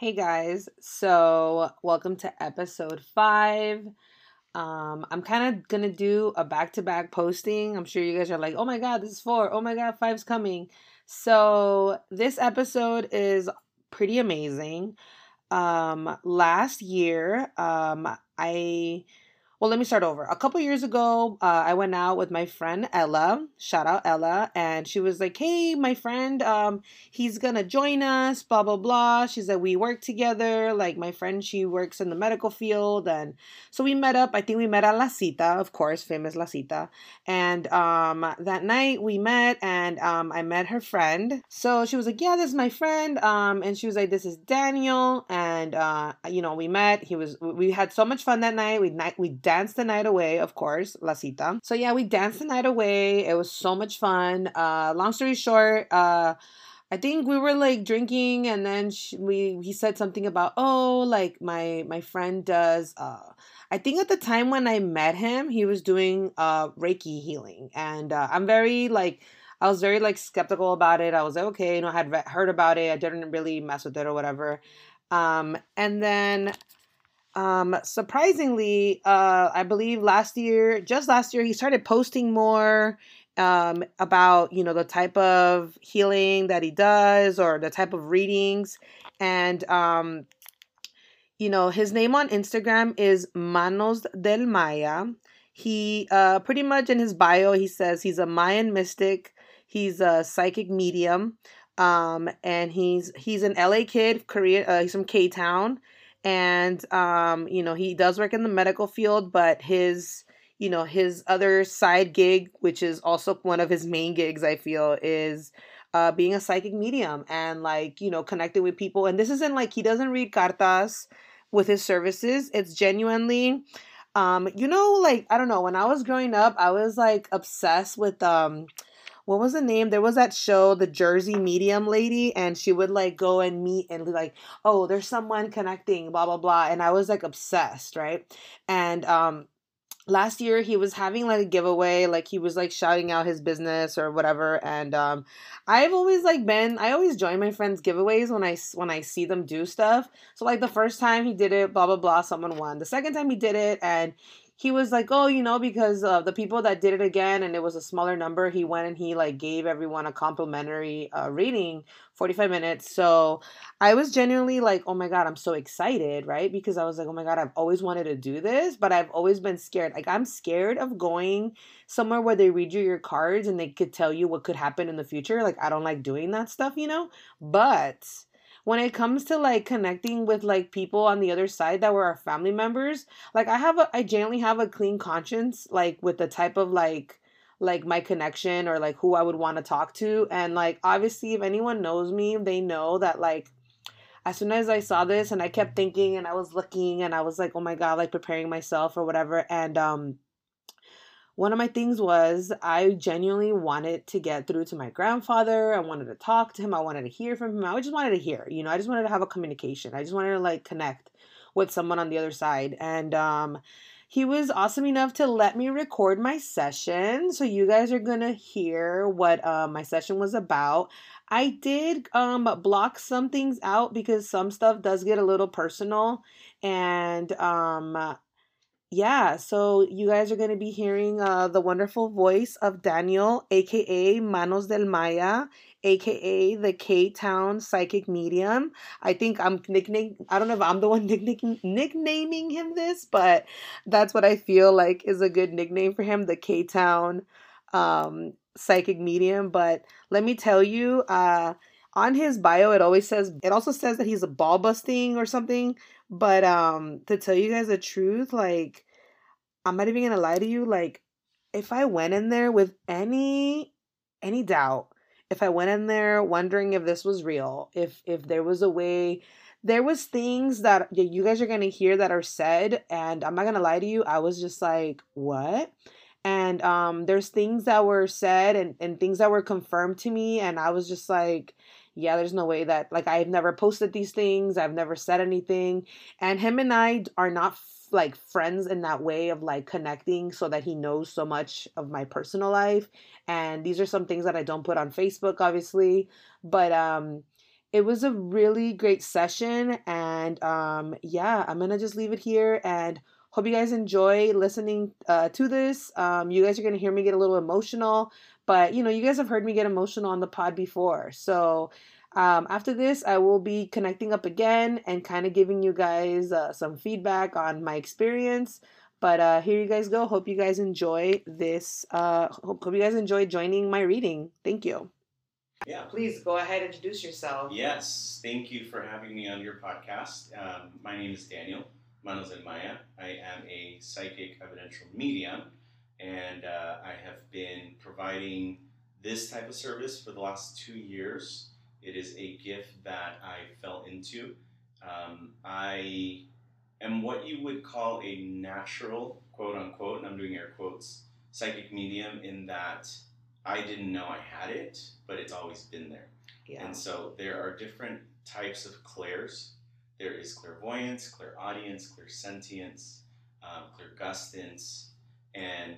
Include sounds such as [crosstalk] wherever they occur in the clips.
Hey guys, so welcome to episode five. Um, I'm kind of gonna do a back to back posting. I'm sure you guys are like, oh my god, this is four. Oh my god, five's coming. So this episode is pretty amazing. Um, last year, um, I well, let me start over. A couple years ago, uh, I went out with my friend Ella. Shout out Ella, and she was like, "Hey, my friend, um, he's gonna join us." Blah blah blah. She said we work together. Like my friend, she works in the medical field, and so we met up. I think we met at La Cita, of course, famous La Cita. And um, that night we met, and um, I met her friend. So she was like, "Yeah, this is my friend," um, and she was like, "This is Daniel," and uh, you know, we met. He was. We had so much fun that night. We night we danced the night away, of course, La Cita. So yeah, we danced the night away. It was so much fun. Uh, long story short, uh, I think we were like drinking, and then she, we he said something about oh, like my my friend does. Uh, I think at the time when I met him, he was doing uh Reiki healing, and uh, I'm very like. I was very like skeptical about it. I was like, okay, you know, I had heard about it. I didn't really mess with it or whatever. Um, and then um surprisingly uh i believe last year just last year he started posting more um about you know the type of healing that he does or the type of readings. And um you know his name on instagram is manos del maya. He uh pretty much in his bio he says he's a mayan mystic. He's a psychic medium. Um and he's he's an la kid korea uh, he's from k-town and um, you know he does work in the medical field, but his you know his other side gig, which is also one of his main gigs, I feel, is uh, being a psychic medium and like you know connecting with people. And this isn't like he doesn't read cartas with his services. It's genuinely um you know like i don't know when i was growing up i was like obsessed with um what was the name? There was that show, the Jersey Medium lady, and she would like go and meet and like, oh, there's someone connecting, blah blah blah. And I was like obsessed, right? And um last year he was having like a giveaway like he was like shouting out his business or whatever and um i've always like been i always join my friends giveaways when i when i see them do stuff so like the first time he did it blah blah blah someone won the second time he did it and he was like, oh, you know, because uh, the people that did it again and it was a smaller number, he went and he like gave everyone a complimentary uh, reading, 45 minutes. So I was genuinely like, oh my God, I'm so excited, right? Because I was like, oh my God, I've always wanted to do this, but I've always been scared. Like, I'm scared of going somewhere where they read you your cards and they could tell you what could happen in the future. Like, I don't like doing that stuff, you know? But when it comes to like connecting with like people on the other side that were our family members, like I have a I genuinely have a clean conscience like with the type of like like my connection or like who I would want to talk to and like obviously if anyone knows me, they know that like as soon as I saw this and I kept thinking and I was looking and I was like, "Oh my god, like preparing myself or whatever." And um one of my things was I genuinely wanted to get through to my grandfather. I wanted to talk to him. I wanted to hear from him. I just wanted to hear, you know, I just wanted to have a communication. I just wanted to like connect with someone on the other side. And um he was awesome enough to let me record my session. So you guys are going to hear what uh, my session was about. I did um block some things out because some stuff does get a little personal and um yeah, so you guys are going to be hearing uh, the wonderful voice of Daniel, aka Manos del Maya, aka the K Town Psychic Medium. I think I'm nickname. I don't know if I'm the one [laughs] nicknaming nicknaming him this, but that's what I feel like is a good nickname for him, the K Town um, Psychic Medium. But let me tell you, uh, on his bio, it always says it also says that he's a ball busting or something but um to tell you guys the truth, like I'm not even gonna lie to you, like if I went in there with any any doubt, if I went in there wondering if this was real, if if there was a way there was things that you guys are to hear that are said and I'm not to lie to you, I was just like, "What?" And um there's things that were said and and things that were confirmed to me and I was just like, yeah, there's no way that like I've never posted these things, I've never said anything. And him and I are not like friends in that way of like connecting so that he knows so much of my personal life. And these are some things that I don't put on Facebook obviously, but um it was a really great session. And um, yeah, I'm going to just leave it here and hope you guys enjoy listening uh, to this. Um, you guys are going to hear me get a little emotional, but you know, you guys have heard me get emotional on the pod before. So um, after this, I will be connecting up again and kind of giving you guys uh, some feedback on my experience. But uh, here you guys go. Hope you guys enjoy this. Uh, hope, hope you guys enjoy joining my reading. Thank you. Yeah. Please go ahead introduce yourself. Yes. Thank you for having me on your podcast. Um, my name is Daniel Manos del Maya. I am a psychic evidential medium, and uh, I have been providing this type of service for the last two years. It is a gift that I fell into. Um, I am what you would call a natural, quote unquote, and I'm doing air quotes, psychic medium in that I didn't know I had it, but it's always been there. Yeah. And so there are different types of clairs. There is clairvoyance, clairaudience, clairsentience, um, clairgustance, and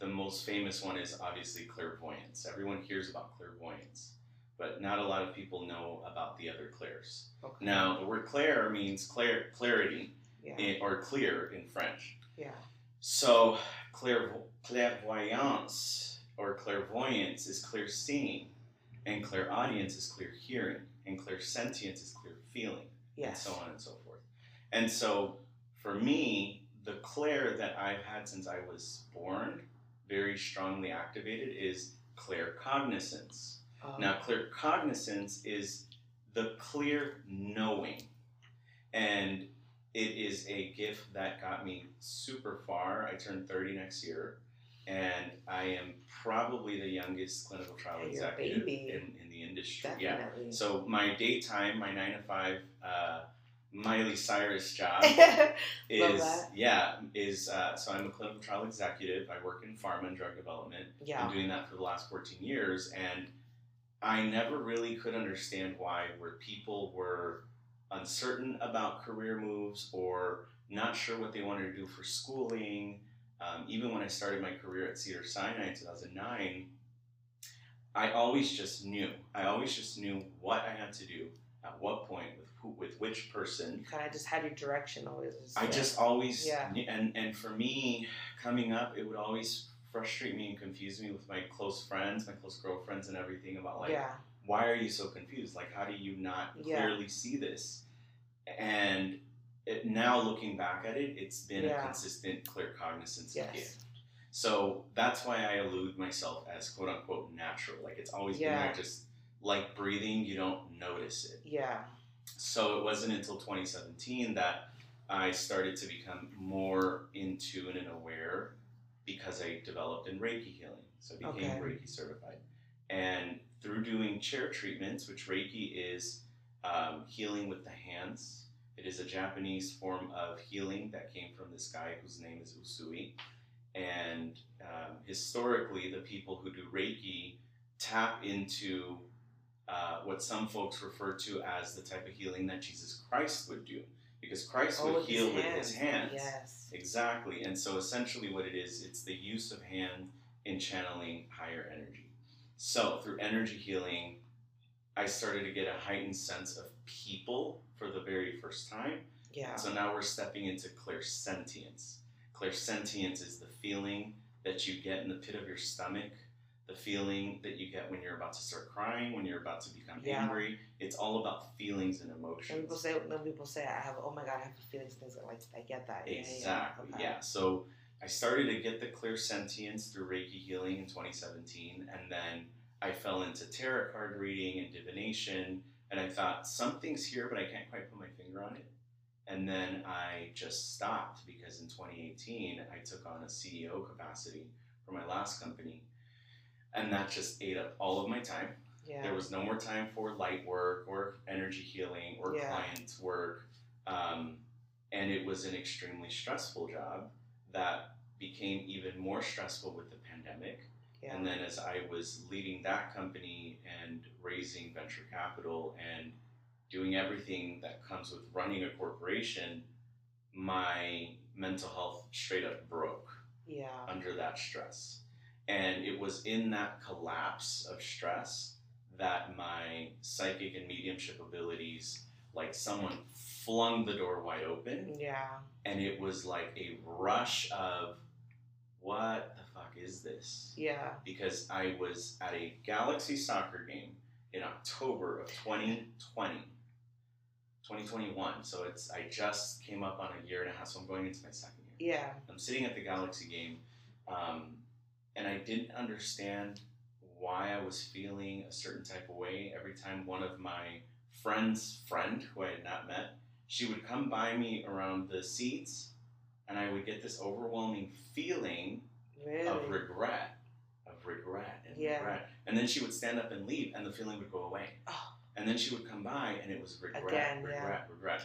the most famous one is obviously clairvoyance. Everyone hears about clairvoyance but not a lot of people know about the other clairs. Okay. Now, the word clair means clar- clarity Yeah. in, or clear in French. Yeah. So, clairvo- clairvoyance or clairvoyance is clear seeing, and clairaudience is clear hearing, and clairsentience is clear feeling, Yes. and so on and so forth. And so, for me, the clair that I've had since I was born, very strongly activated, is claircognizance. Um, Now, claircognizance is the clear knowing. And it is a gift that got me super far. I turned 30 next year, and I am probably the youngest clinical trial You're executive in, in the industry. Yeah. definitely. So, my daytime, my nine to five, uh, Miley Cyrus job [laughs] is yeah is uh, so I'm a clinical trial executive. I work in pharma and drug development. yeah. I'm doing that for the last 14 years, and I never really could understand why where people were uncertain about career moves or not sure what they wanted to do for schooling. Um, even when I started my career at Cedar Sinai in 2009, I always just knew. I always just knew what I had to do at what point who, with which person. You kind of just had your direction always. I yeah. just always Yeah. and and for me, coming up, it would always frustrate me and confuse me with my close friends, my close girlfriends, and everything about like, yeah. why are you so confused? Like, how do you not Yeah. clearly see this? And it, now looking back at it, it's been Yeah. a consistent, claircognizance Yes. gift. So that's why I elude myself as quote unquote natural. Like it's always been like just like breathing, you don't notice it. Yeah. So it wasn't until 2017 that I started to become more in tune and aware because I developed in Reiki healing. So I became Okay. Reiki certified. And through doing chair treatments, which Reiki is um, healing with the hands, it is a Japanese form of healing that came from this guy whose name is Usui. And um, historically, the people who do Reiki tap into uh, what some folks refer to as the type of healing that Jesus Christ would do, because Christ Oh, would with his heal with his hands. Yes. Exactly. And so essentially, what it is, it's the use of hand in channeling higher energy. So through energy healing, I started to get a heightened sense of people for the very first time. Yeah. So now we're stepping into clairsentience. Clairsentience is the feeling that you get in the pit of your stomach, the feeling that you get when you're about to start crying, when you're about to become Yeah. angry. It's all about feelings and When emotions. people say, when people say, I have, oh my god, I have feelings, things like, I get that. Yeah, yeah, Exactly. okay. Yeah. So I started to get the clairsentience through Reiki healing in 2017, and then I fell into tarot card reading and divination, and I thought something's here, but I can't quite put my finger on it. And then I just stopped because in 2018 I took on a CEO capacity for my last company, and that just ate up all of my time. Yeah. There was no more time for light work or energy healing or Yeah. client work. Um, and it was an extremely stressful job that became even more stressful with the pandemic. yeah. And then as I was leading that company and raising venture capital and doing everything that comes with running a corporation, my mental health straight up broke yeah. under that stress. And it was in that collapse of stress that my psychic and mediumship abilities, like someone flung the door wide open, Yeah. and it was like a rush of, what the fuck is this? Yeah. Because I was at a Galaxy soccer game in October of 2020. 2021. So it's I just came up on a year and a half, so I'm going into my second year. Yeah. I'm sitting at the Galaxy game, um, and I didn't understand why I was feeling a certain type of way every time one of my friends' friend, who I had not met, she would come by me around the seats, and I would get this overwhelming feeling Really. of regret, of regret and Yeah. regret, and then she would stand up and leave, and the feeling would go away. Oh. And then she would come by, and it was regret, Again, yeah. regret, regret.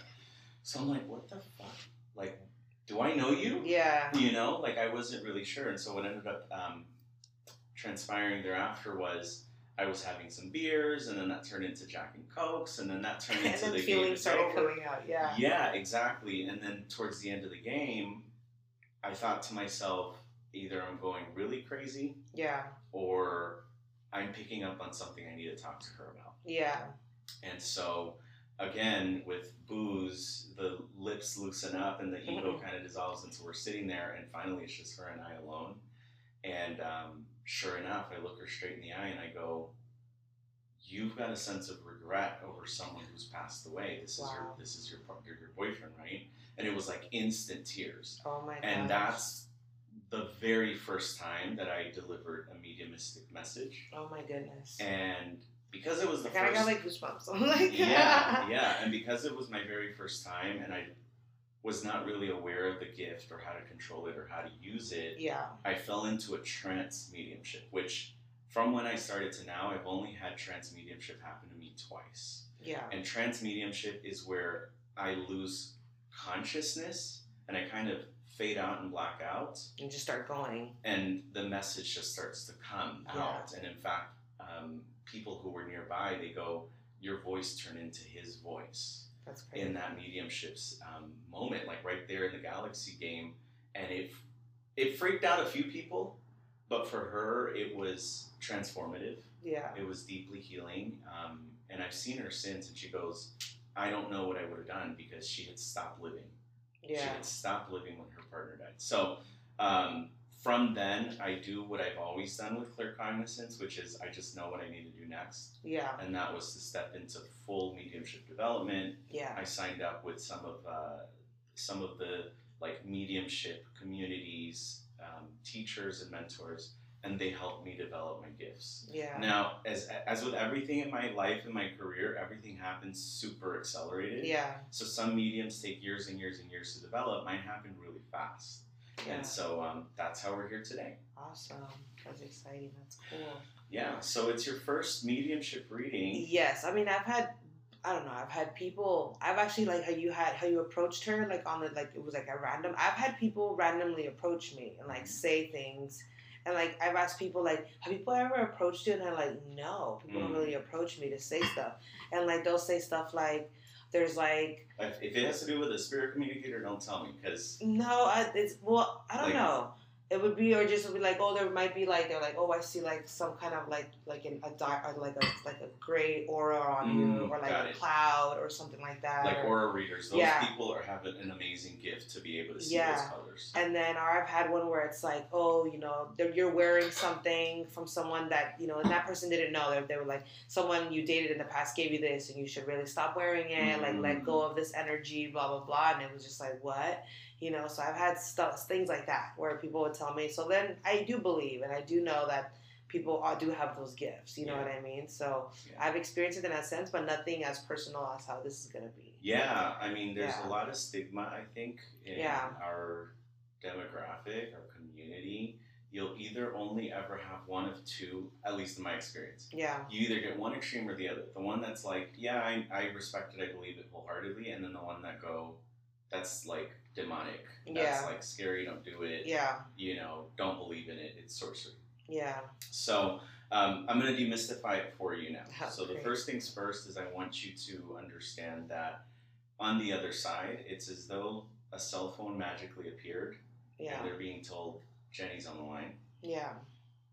So I'm like, what the fuck? Like, do I know you? yeah. you know like i wasn't really sure and so what ended up um, transpiring thereafter was i was having some beers and then that turned into jack and cokes and then that turned [laughs] And into then the game feelings started over. coming out. Yeah. yeah exactly and then towards the end of the game i thought to myself either i'm going really crazy Yeah. or i'm picking up on something i need to talk to her about Yeah. and so, again, with booze, the lips loosen up and the [laughs] ego kind of dissolves into we're sitting there, and finally it's just her and I alone. And um, sure enough, I look her straight in the eye and I go, "You've got a sense of regret over someone who's passed away. This is your this is your your, your boyfriend, right?" And it was like instant tears, Oh my god. and that's the very first time that I delivered a mediumistic message, Oh my goodness. and because it was the I of first got like goosebumps. [laughs] I'm like, yeah, [laughs] yeah. And because it was my very first time and I was not really aware of the gift or how to control it or how to use it, Yeah. I fell into a trance mediumship, which from when I started to now, I've only had trance mediumship happen to me twice. Yeah. And trance mediumship is where I lose consciousness and I kind of fade out and black out And just start going. and the message just starts to come Yeah. out. And in fact, um, people who were nearby, they go, "Your voice turned into his voice." That's crazy. In that mediumship's um, moment, like right there in the Galaxy game, and it it freaked out a few people, but for her, it was transformative. yeah. It was deeply healing, um, and I've seen her since, and she goes, "I don't know what I would have done because she had stopped living." Yeah. She had stopped living when her partner died. So um, from then, I do what I've always done with claircognizance, which is I just know what I need to do next. Yeah. And that was to step into full mediumship development. Yeah. I signed up with some of uh, some of the like mediumship communities, um, teachers and mentors, and they helped me develop my gifts. Yeah. Now, as as with everything in my life and my career, everything happens super accelerated. Yeah. So some mediums take years and years and years to develop. Mine happened really fast. Yeah. And so um, that's how we're here today. Awesome. That's exciting. That's cool. Yeah. So it's your first mediumship reading. Yes, I mean I've had I don't know, I've had people I've actually like how you had how you approached her like on the like it was like a random I've had people randomly approach me and like say things and like I've asked people like, have people ever approached you? And I'm like, no, people don't Mm. really approach me to say stuff. And like they'll say stuff like there's like If, it has to do with a spirit communicator, don't tell me because no, I, it's well, I don't Like- know. It would be, or just would be like, oh, there might be like, they're like, oh, I see like some kind of like, like in a dark, or like a like a gray aura on you, Mm, or like a it. cloud, or something like that. like or- aura readers, those Yeah. people are having an amazing gift to be able to see Yeah. those colors. And then, or I've had one where it's like, oh, you know, you're wearing something from someone that, you know, and that person didn't know. They, they were like, someone you dated in the past gave you this, and you should really stop wearing it. Like, let go of this energy, blah blah blah. And it was just like, what, you know? So I've had stuff, things like that, where people would tell me. So then I do believe, and I do know that people are, do have those gifts. You know Yeah. what I mean? So Yeah. I've experienced it in that sense, but nothing as personal as how this is gonna be. Yeah, I mean, there's Yeah. a lot of stigma, I think, in our demographic, our community. You'll either only ever have one of two, at least in my experience. Yeah. You either get one extreme or the other. The one that's like, yeah, I, I respect it, I believe it wholeheartedly, and then the one that go, that's like demonic. That's Yeah. like scary, don't do it. Yeah. You know, don't believe in it, it's sorcery. Yeah. So um, I'm going to demystify it for you now. [laughs] Oh, so the first things first is I want you to understand that on the other side, it's as though a cell phone magically appeared Yeah. and they're being told Jenny's on the line. Yeah.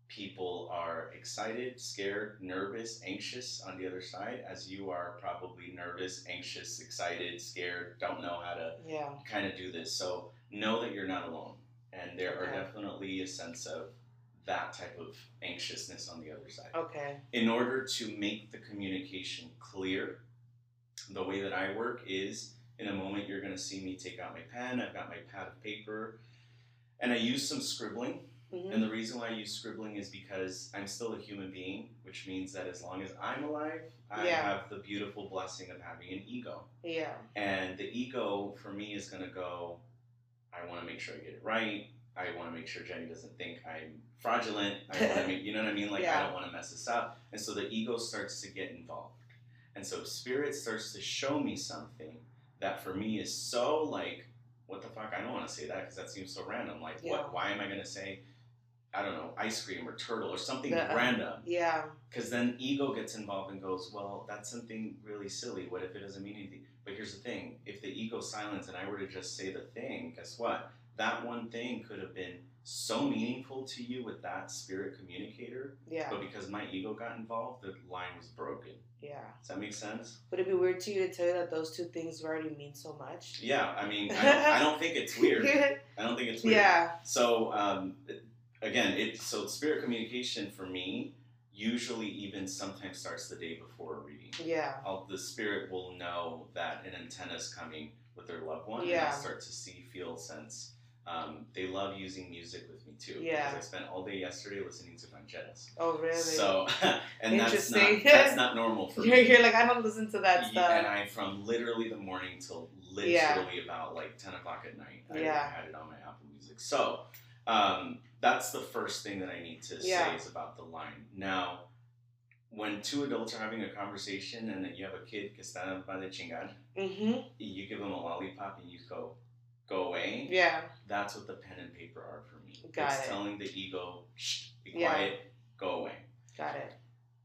People are excited, scared, nervous, anxious on the other side, as you are probably nervous, anxious, excited, scared, don't know how to Yeah. kind of do this. So know that you're not alone. And there are definitely a sense of that type of anxiousness on the other side. Okay. In order to make the communication clear, the way that I work is in a moment you're going to see me take out my pen, I've got my pad of paper, and I use some scribbling. Hmm And the reason why I use scribbling is because I'm still a human being, which means that as long as I'm alive, I Yeah. have the beautiful blessing of having an ego. Yeah. And the ego for me is going to go, I want to make sure I get it right. I want to make sure Jenny doesn't think I'm fraudulent. I want to [laughs] make, you know what I mean? Like, I don't want to mess this up. And so the ego starts to get involved. And so spirit starts to show me something that for me is so like, what the fuck? I don't want to say that because that seems so random. Like, Yeah. what? Why am I going to say, I don't know, ice cream or turtle or something Uh-uh. random? Yeah. Because then ego gets involved and goes, well, that's something really silly. What if it doesn't mean anything? But here's the thing if the ego silence and I were to just say the thing, guess what? That one thing could have been so meaningful to you with that spirit communicator, Yeah. but because my ego got involved, the line was broken. Yeah. Does that make sense? Would it be weird to you to tell you that those two things already mean so much? Yeah, I mean, I don't, I don't think it's weird. [laughs] I don't think it's weird. yeah. So um, again, it so spirit communication for me usually even sometimes starts the day before a reading. Yeah. I'll, the spirit will know that an antenna is coming with their loved one, and Yeah. I'll start to see, feel, sense. Um, they love using music with me too. Yeah. Because I spent all day yesterday listening to Vangelis. Oh, really? So, [laughs] and that's not [laughs] that's not normal for you're, me. you're like, I don't listen to that Yeah, stuff. And I from literally the morning till literally Yeah. about like ten o'clock at night. I, Yeah. I had it on my Apple Music. So um, that's the first thing that I need to Yeah. say is about the line. Now, when two adults are having a conversation and then you have a kid que está para chingar, mm-hmm. you give them a lollipop and you go, go away. Yeah. That's what the pen and paper are for me. Got it's it. telling the ego, Shh, be Yeah. quiet, go away Got it.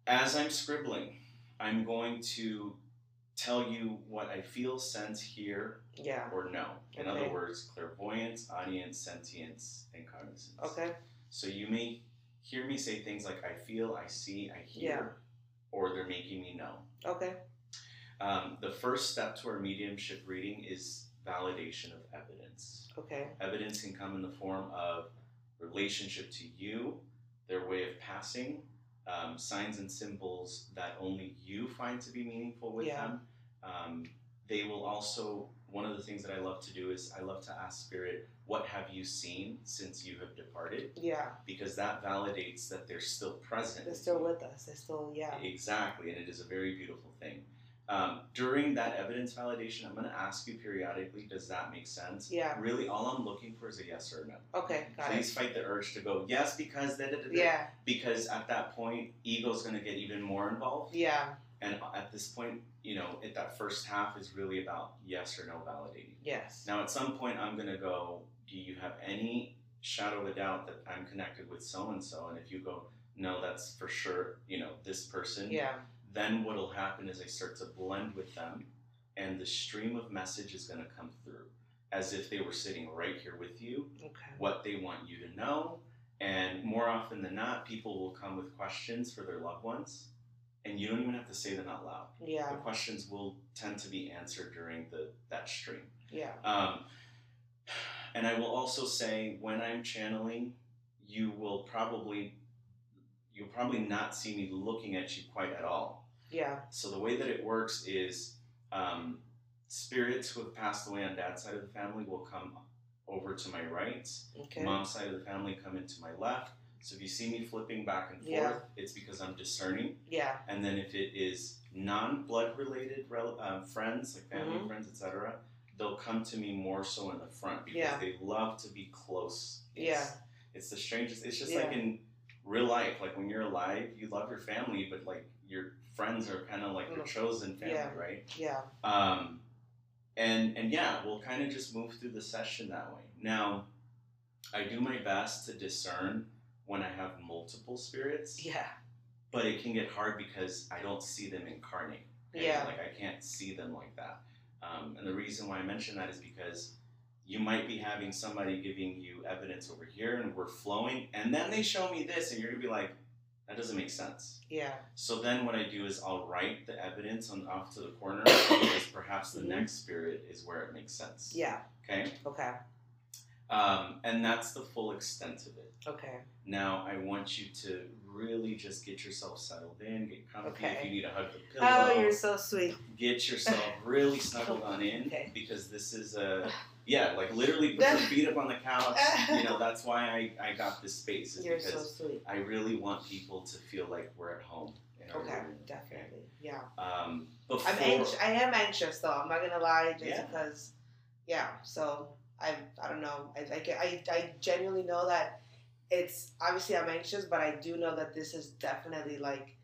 as I'm scribbling, I'm going to tell you what I feel, sense, hear, Yeah. or no. In Okay. other words, clairvoyance, audience, sentience, and cognizance. Okay. So you may hear me say things like I feel, I see, I hear, Yeah. or they're making me know. Okay. Um, the first step to our mediumship reading is validation of evidence. Okay. Evidence can come in the form of relationship to you, their way of passing, um, signs and symbols that only you find to be meaningful with Yeah. them. Um, they will also, one of the things that I love to do is I love to ask Spirit, what have you seen since you have departed? Yeah. Because that validates that they're still present. They're still with us. They're still, yeah. Exactly, and it is a very beautiful thing. Um, during that evidence validation, I'm going to ask you periodically, does that make sense? Yeah. Really, all I'm looking for is a yes or a no. Okay. Got Please it. fight the urge to go, yes, because da. Yeah. Because at that point, ego's going to get even more involved. Yeah. And at this point, you know, at that first half is really about yes or no validating. Yes. Now, at some point, I'm going to go, do you have any shadow of a doubt that I'm connected with so and so? And if you go, no, that's for sure, you know, this person, Yeah. then what'll happen is I start to blend with them, and the stream of message is going to come through as if they were sitting right here with you, Okay. what they want you to know. And more often than not, people will come with questions for their loved ones, and you don't even have to say them out loud. Yeah. The questions will tend to be answered during the that stream. Yeah. Um, and I will also say when I'm channeling, you will probably you'll probably not see me looking at you quite at all. Yeah. So the way that it works is um, spirits who have passed away on dad's side of the family will come over to my right. Okay. Mom's side of the family come into my left. So if you see me flipping back and forth, Yeah. it's because I'm discerning. Yeah. And then if it is non-blood related rel- uh, friends, like family Mhm. friends, etc., they'll come to me more so in the front because Yeah. they love to be close. It's, Yeah. It's the strangest. It's just Yeah. like in real life. Like when you're alive, you love your family, but like your friends are kind of like your Mm. chosen family, Yeah. right? Yeah. Um, and and yeah, we'll kind of just move through the session that way. Now, I do my best to discern when I have multiple spirits Yeah. but it can get hard because I don't see them incarnate. okay? Yeah. Like I can't see them like that. Um, and the reason why I mention that is because you might be having somebody giving you evidence over here and we're flowing, and then they show me this, and you're gonna be like, that doesn't make sense. Yeah. So then what I do is I'll write the evidence on off to the corner [coughs] because perhaps the Mhm. next spirit is where it makes sense. Yeah. Okay. Okay. Um, and that's the full extent of it. Okay. Now I want you to really just get yourself settled in, get comfy. Okay. If you need a hug the pillow, Oh, you're so sweet. get yourself really snuggled on in Okay. because this is a yeah, like literally put your [laughs] feet up on the couch. You know [laughs] that's why I, I got this space is You're so because sweet. I really want people to feel like we're at home in our Okay, room. definitely. Yeah. Um, before, I'm anxious. I am anxious though. I'm not gonna lie, just Yeah. because. Yeah. So I I don't know. I I I, I genuinely know that it's obviously I'm anxious, but I do know that this is definitely like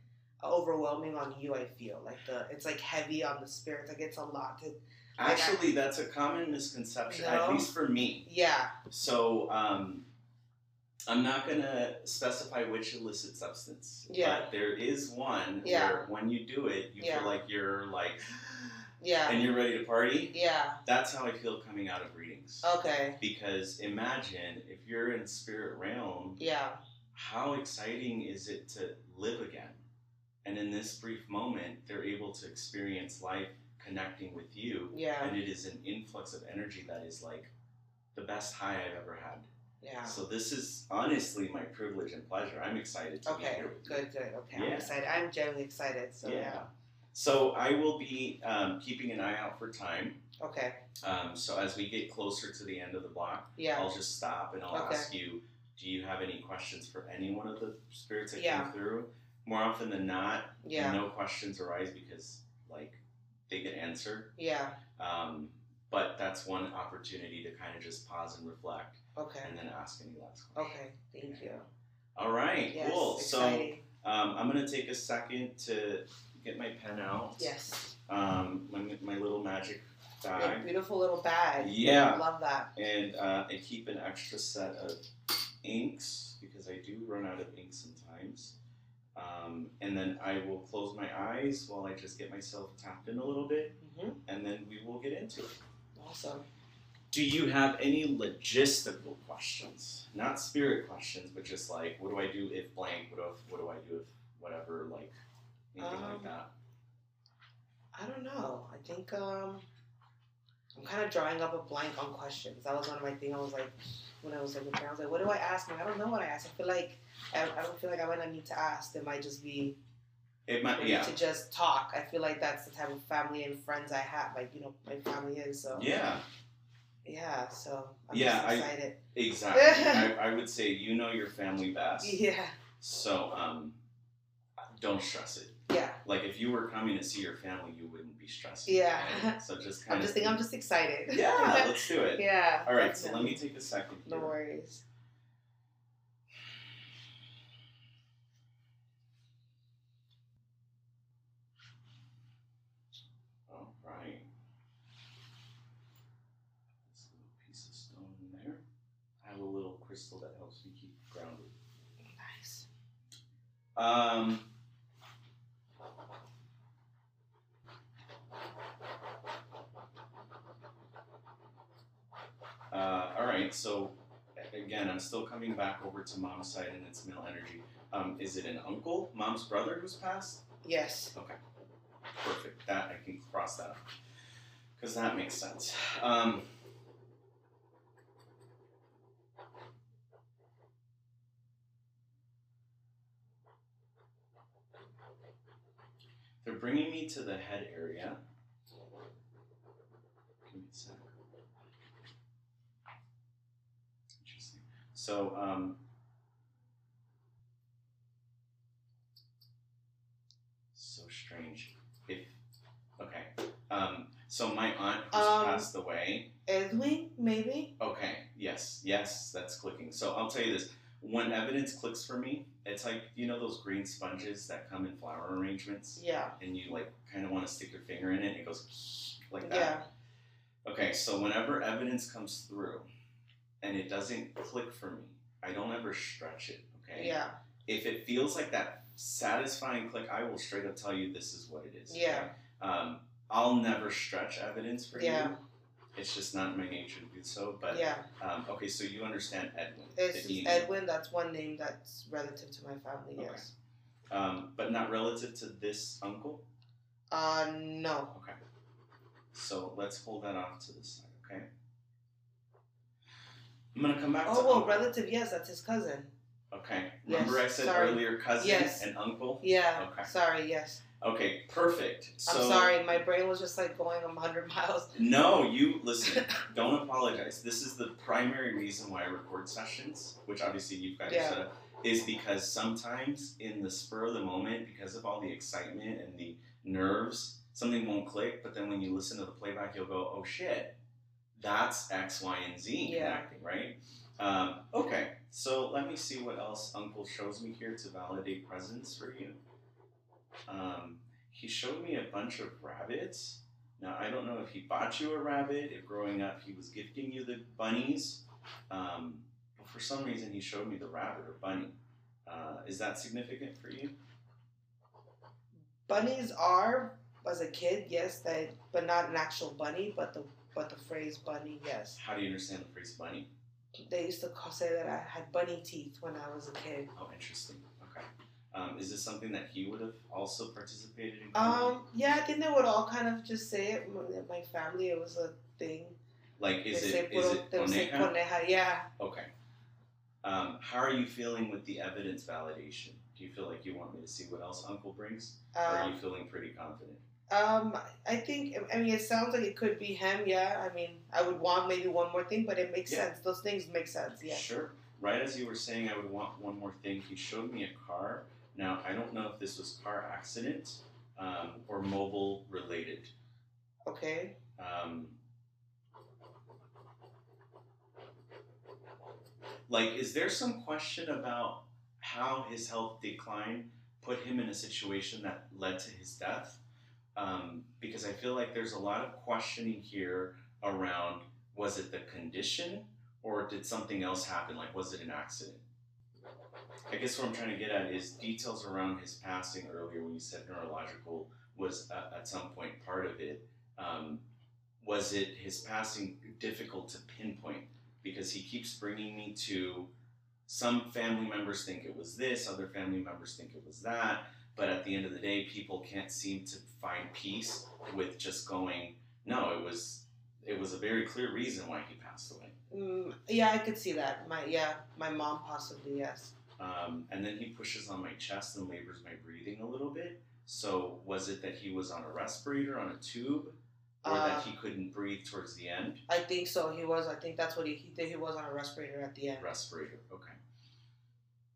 overwhelming on you. I feel like the it's like heavy on the spirit. Like it's a lot to. Actually, that's a common misconception, at least for me. Yeah. So, um, I'm not going to specify which illicit substance. Yeah. But there is one Yeah. where when you do it, you Yeah. feel like you're like, Yeah. and you're ready to party. yeah. That's how I feel coming out of readings. Okay. Because imagine if you're in spirit realm, Yeah. how exciting is it to live again? And in this brief moment, they're able to experience life connecting with you Yeah. and it is an influx of energy that is like the best high I've ever had. Yeah. So this is honestly my privilege and pleasure. I'm excited to be Okay. here with you. Good. Good. Okay. I'm excited. I'm genuinely excited. So yeah. yeah. So I will be um, keeping an eye out for time. Okay. Um, so as we get closer to the end of the block, Yeah. I'll just stop and I'll Okay. ask you, do you have any questions for any one of the spirits that Yeah. came through? More often than not, Yeah. no questions arise because like they get answered. Yeah. Um, but that's one opportunity to kind of just pause and reflect Okay. and then ask any last question. Okay. Thank you. All right, Yes. cool. Exciting. So um, I'm gonna take a second to get my pen out. yes. Um, my, my little magic bag, beautiful little bag. Yeah. Love that. and uh, I keep an extra set of inks because I do run out of ink sometimes. Um, and then I will close my eyes while I just get myself tapped in a little bit, hmm and then we will get into it. Awesome. Do you have any logistical questions? Not spirit questions, but just like, what do I do if blank? What do I, what do I do if whatever? Like anything like Um, that. I don't know. I think um, I'm kind of drawing up a blank on questions. That was one of my things. I was like, when I was like, I was like, what do I ask? Like, I don't know what I ask. I feel like I, I don't feel like I might not need to ask. It might just be It might, yeah, to just talk. I feel like that's the type of family and friends I have. Like you know, my family is so yeah, yeah. So I'm Yeah, just I- excited. exactly. [laughs] I, I would say you know your family best, yeah, so um, don't stress it. Yeah. Like if you were coming to see your family, you wouldn't be stressed. Yeah. right? So just kind [laughs] I'm of. just think I'm just excited. [laughs] Yeah, let's do it. yeah. All right, so let me take a second. No worries. All right. This little piece of stone in there. I have a little crystal that helps me keep grounded. Nice. Um. Uh, all right, so again, I'm still coming back over to mom's side and its male energy. Um, is it an uncle, mom's brother who's passed? Yes. Okay, perfect. That I can cross that off because that makes sense. Um, they're bringing me to the head area. Give me a sec. Interesting. So, um, so strange. If okay, um, so my aunt who's Um, passed away. Edwin, maybe? Okay, yes, yes, that's clicking. So I'll tell you this: when evidence clicks for me, it's like you know those green sponges that come in flower arrangements, Yeah. and you like kind of want to stick your finger in it, and it goes like that. Yeah. Okay, so whenever evidence comes through, and it doesn't click for me, I don't ever stretch it. Okay. Yeah. If it feels like that satisfying click, I will straight up tell you this is what it is. okay? Yeah. Um, I'll never stretch evidence for Yeah. you. It's just not in my nature to do so. But yeah, um, okay, so you understand Edwin. it's Edwin. That's one name that's relative to my family. Okay. Yes. Um, but not relative to this uncle. Uh, no. Okay. So let's hold that off to the side. I'm gonna come back to. Oh well, uncle. relative. Yes, that's his cousin. Okay. Yes, Remember I said sorry. earlier cousin Yes. and uncle? Yeah. Okay. Sorry. Yes. Okay, perfect. So I'm sorry. My brain was just like going a hundred [laughs] miles. No, you listen, don't apologize. This is the primary reason why I record sessions, which obviously you've got Yeah. set up, is because sometimes in the spur of the moment, because of all the excitement and the nerves, something won't click, but then when you listen to the playback, you'll go, oh shit, that's X, Y, and Z Yeah. connecting, right? Um, okay, so let me see what else Uncle shows me here to validate presence for you. Um, he showed me a bunch of rabbits. Now, I don't know if he bought you a rabbit, if growing up he was gifting you the bunnies, um, but for some reason he showed me the rabbit or bunny. Uh, is that significant for you? Bunnies are, as a kid, yes, they, but not an actual bunny, but the but the phrase bunny, yes. How do you understand the phrase bunny? They used to call, say that I had bunny teeth when I was a kid. Oh, interesting. Okay. Um, is this something that he would have also participated in? Um, yeah, I think they would all kind of just say it. My- family, it was a thing. like, is they it is it they coneja? coneja, yeah. Okay. Um, how are you feeling with the evidence validation? Do you feel like you want me to see what else Uncle brings, or are Um, you feeling pretty confident? Um, I think. I mean, it sounds like it could be him. Yeah. I mean, I would want maybe one more thing, but it makes Yeah. sense. Those things make sense. Yeah. Sure. Right as you were saying, I would want one more thing. He showed me a car. Now, I don't know if this was car accident um, or mobile related. Okay. Um, like, is there some question about how his health decline put him in a situation that led to his death? Um, because I feel like there's a lot of questioning here around was it the condition or did something else happen? Like, was it an accident? I guess what I'm trying to get at is details around his passing earlier when you said neurological was uh, at some point part of it. Um, was it his passing difficult to pinpoint? Because he keeps bringing me to some family members think it was this, other family members think it was that, but at the end of the day, people can't seem to find peace with just going, no, it was it was a very clear reason why he passed away. Mm, yeah, I could see that. My yeah, my mom possibly yes. Um, and then he pushes on my chest and labors my breathing a little bit. So was it that he was on a respirator, on a tube, or Uh, that he couldn't breathe towards the end? I think so. He was. I think that's what he he did. He was on a respirator at the end. Respirator, okay.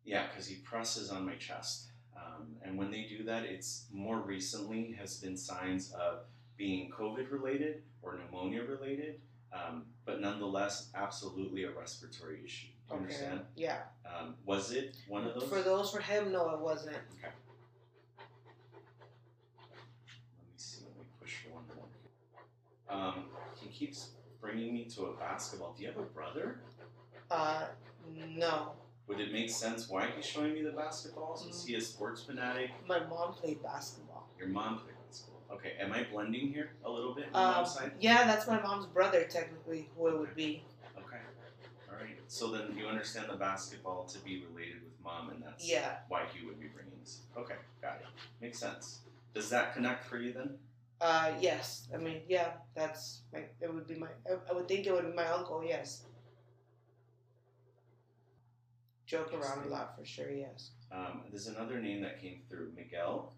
Yeah, because he presses on my chest. Um, and when they do that, it's more recently has been signs of being COVID related or pneumonia related, um, but nonetheless, absolutely a respiratory issue. Do you Okay. understand? Yeah. Um, was it one of those? For those for him, no, it wasn't. Okay. Let me see. Let me push one more. Um, he keeps bringing me to a basketball. Do you have a brother? Uh, no. Would it make sense why he's showing me the basketballs? Was he a sports fanatic? My mom played basketball. Your mom played basketball. Okay, am I blending here a little bit Um, yeah, that's my mom's brother, technically, who it would be. Okay. All right. So then you understand the basketball to be related with mom, and that's Yeah. why he would be bringing this. Okay, got it. Makes sense. Does that connect for you then? Uh, yes. I mean, yeah, that's my. It would be my. I, I would think it would be my uncle. Yes. Joke around a lot for sure. Yes. Um, there's another name that came through. Miguel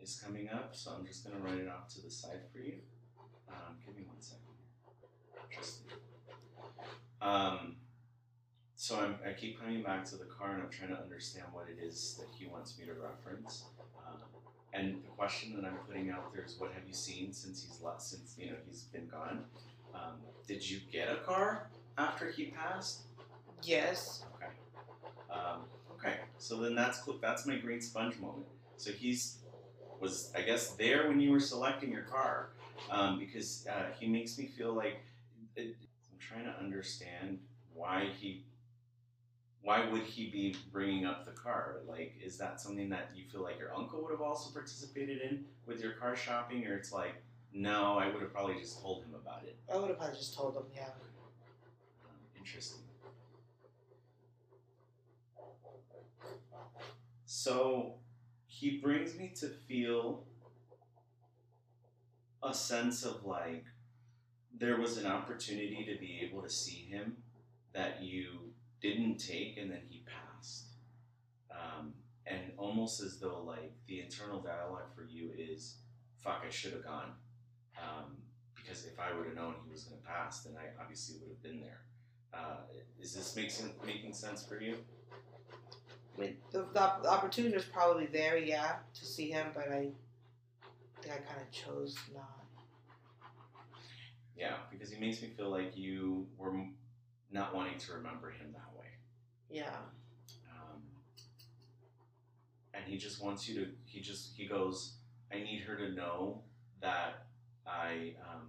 is coming up, so I'm just going to write it off to the side for you. Um, give me one second. Um, so I'm, I keep coming back to the car and I'm trying to understand what it is that he wants me to reference. Um, and the question that I'm putting out there is, what have you seen since he's left? Since you know he's been gone. Um, did you get a car after he passed? Yes. Okay. Um, okay. So then that's that's my great sponge moment. So he's was I guess there when you were selecting your car um, because uh, he makes me feel like it, I'm trying to understand why he why would he be bringing up the car? Like, is that something that you feel like your uncle would have also participated in with your car shopping, or it's like No, I would have probably just told him about it. I would have probably just told him, yeah. Um, interesting. So he brings me to feel a sense of like there was an opportunity to be able to see him that you didn't take and then he passed. Um, and almost as though like the internal dialogue for you is fuck, I should have gone. Um, because if I would have known he was going to pass, then I obviously would have been there. Uh, is this sen- making sense for you? I mean, the, the, the opportunity was probably there, yeah, to see him, but I think I kind of chose not. Yeah, because he makes me feel like you were not wanting to remember him that way. Yeah. Um, and he just wants you to, he just, he goes, I need her to know that I um,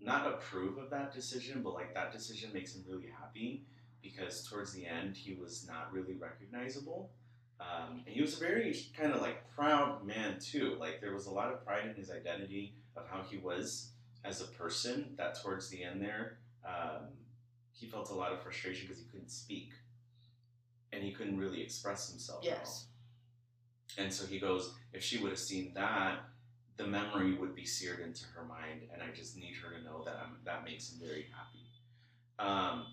not approve of that decision, but like that decision makes him really happy because towards the end he was not really recognizable. Um, and he was a very kind of like proud man too. Like there was a lot of pride in his identity of how he was as a person. That towards the end there, um, he felt a lot of frustration because he couldn't speak and he couldn't really express himself. Yes. And so he goes, if she would have seen that, the memory would be seared into her mind, and I just need her to know that I'm, that makes him very happy. Um,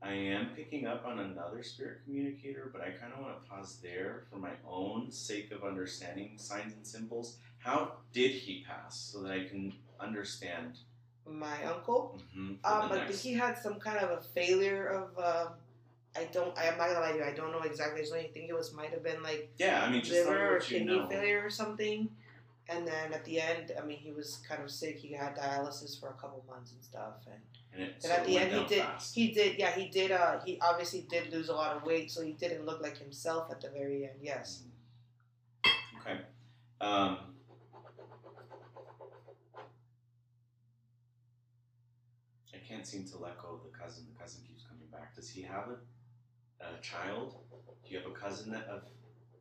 I am picking up on another spirit communicator, but I kind of want to pause there for my own sake of understanding signs and symbols. How did he pass so that I can understand? My uncle, mhm, for um, the I think next- he had some kind of a failure of, uh, I don't, I'm not gonna lie to you, I don't know exactly. I just think it was, might have been like yeah, I mean, just liver or kidney know. failure or something. And then at the end, I mean, he was kind of sick. He had dialysis for a couple months and stuff. And And, it, so at the end, he did. fast. He did. Yeah, he did. Uh, he obviously did lose a lot of weight, so he didn't look like himself at the very end. Yes. Okay. Um, I can't seem to let go of the cousin. The cousin keeps coming back. Does he have a, a child? Do you have a cousin that of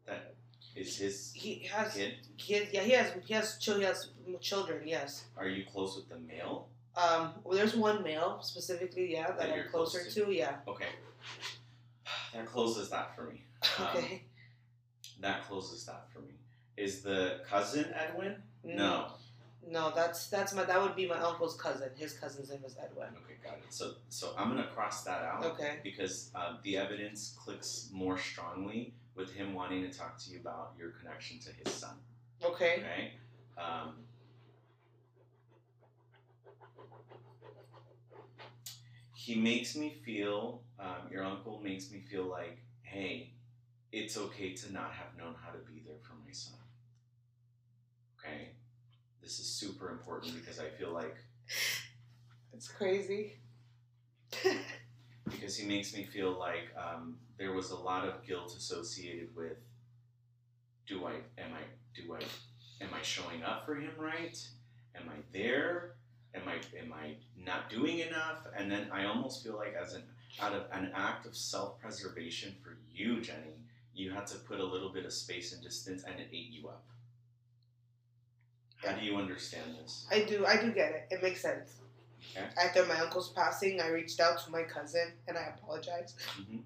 that is his He has. kid? He has, yeah, he has. He has. chil- He has children. Yes. Are you close with the male? Um. Well, there's one male specifically. Yeah, that, That I'm you're close closer to. to. Yeah. Okay. That closes that for me. Um, Okay. That closes that for me. Is the cousin Edwin? No. No, that's that's my. That would be my uncle's cousin. His cousin's name is Edwin. Okay, got it. So so I'm gonna cross that out. Okay. because um, the evidence clicks more strongly with him wanting to talk to you about your connection to his son. Okay. Okay. Um, he makes me feel. Um, your uncle makes me feel like, hey, it's okay to not have known how to be there for my son. Okay. This is super important because I feel like It's crazy. [laughs] because he makes me feel like um, there was a lot of guilt associated with do I am I do I am I showing up for him right? Am I there? Am I am I not doing enough? And then I almost feel like as an out of an act of self-preservation for you, Jenny, you had to put a little bit of space and distance and it ate you up. How do you understand this? I do. I do get it. It makes sense. Okay. After my uncle's passing, I reached out to my cousin and I apologized hmm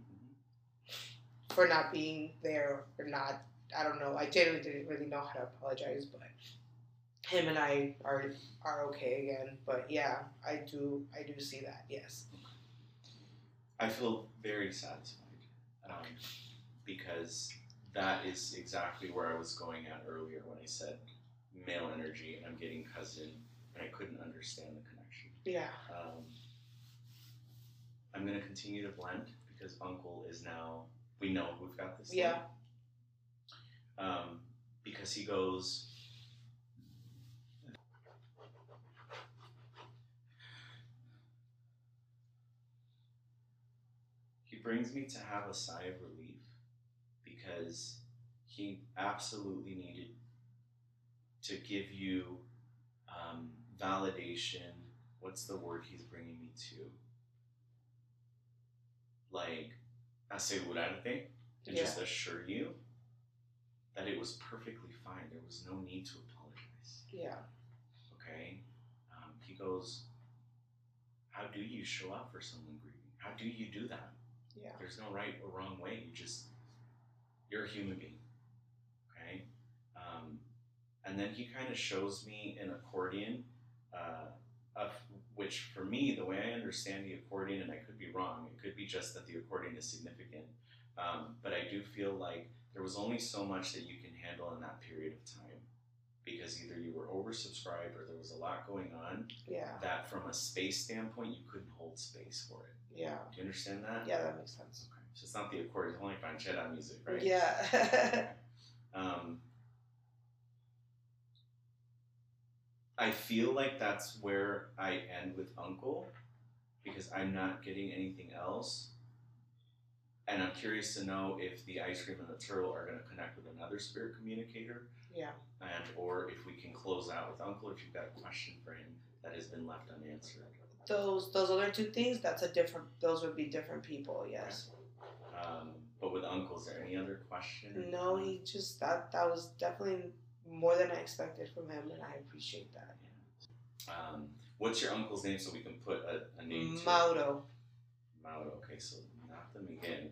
for not being there or not. I don't know. I genuinely didn't really know how to apologize, but him and I are are okay again. But yeah, I do. I do see that. Yes. I feel very satisfied um, because that is exactly where I was going at earlier when I said male energy and I'm getting cousin and I couldn't understand the connection. Yeah. Um, I'm going to continue to blend because uncle is now, we know we've got this. Yeah. Um, because he goes, he brings me to have a sigh of relief because he absolutely needed to give you um, validation. What's the word he's bringing me to? Like, asegurarte, to just assure you that it was perfectly fine. There was no need to apologize. Yeah. Okay? Um, he goes, How do you show up for someone grieving? How do you do that? Yeah. There's no right or wrong way. You just, you're a human being. Okay? Um, and then he kind of shows me an accordion, uh, of which for me, the way I understand the accordion, and I could be wrong, it could be just that the accordion is significant. Um, but I do feel like there was only so much that you can handle in that period of time because either you were oversubscribed or there was a lot going on Yeah. that from a space standpoint you couldn't hold space for it. Yeah. Do you understand that? Yeah, that makes sense. Okay. So it's not the accordion, it's only pancetta music, right? Yeah. [laughs] Um, I feel like that's where I end with Uncle because I'm not getting anything else. And I'm curious to know if the ice cream and the turtle are going to connect with another spirit communicator, yeah. and or if we can close out with Uncle if you've got a question for him that has been left unanswered. Those those other two things, that's a different those would be different people, yes. Um, but with Uncle, is there any other question? No, he just that that was definitely more than I expected from him and I appreciate that. Um, what's your uncle's name so we can put a, a name to it? Mauro. Mauro. Okay, so not the McGinn,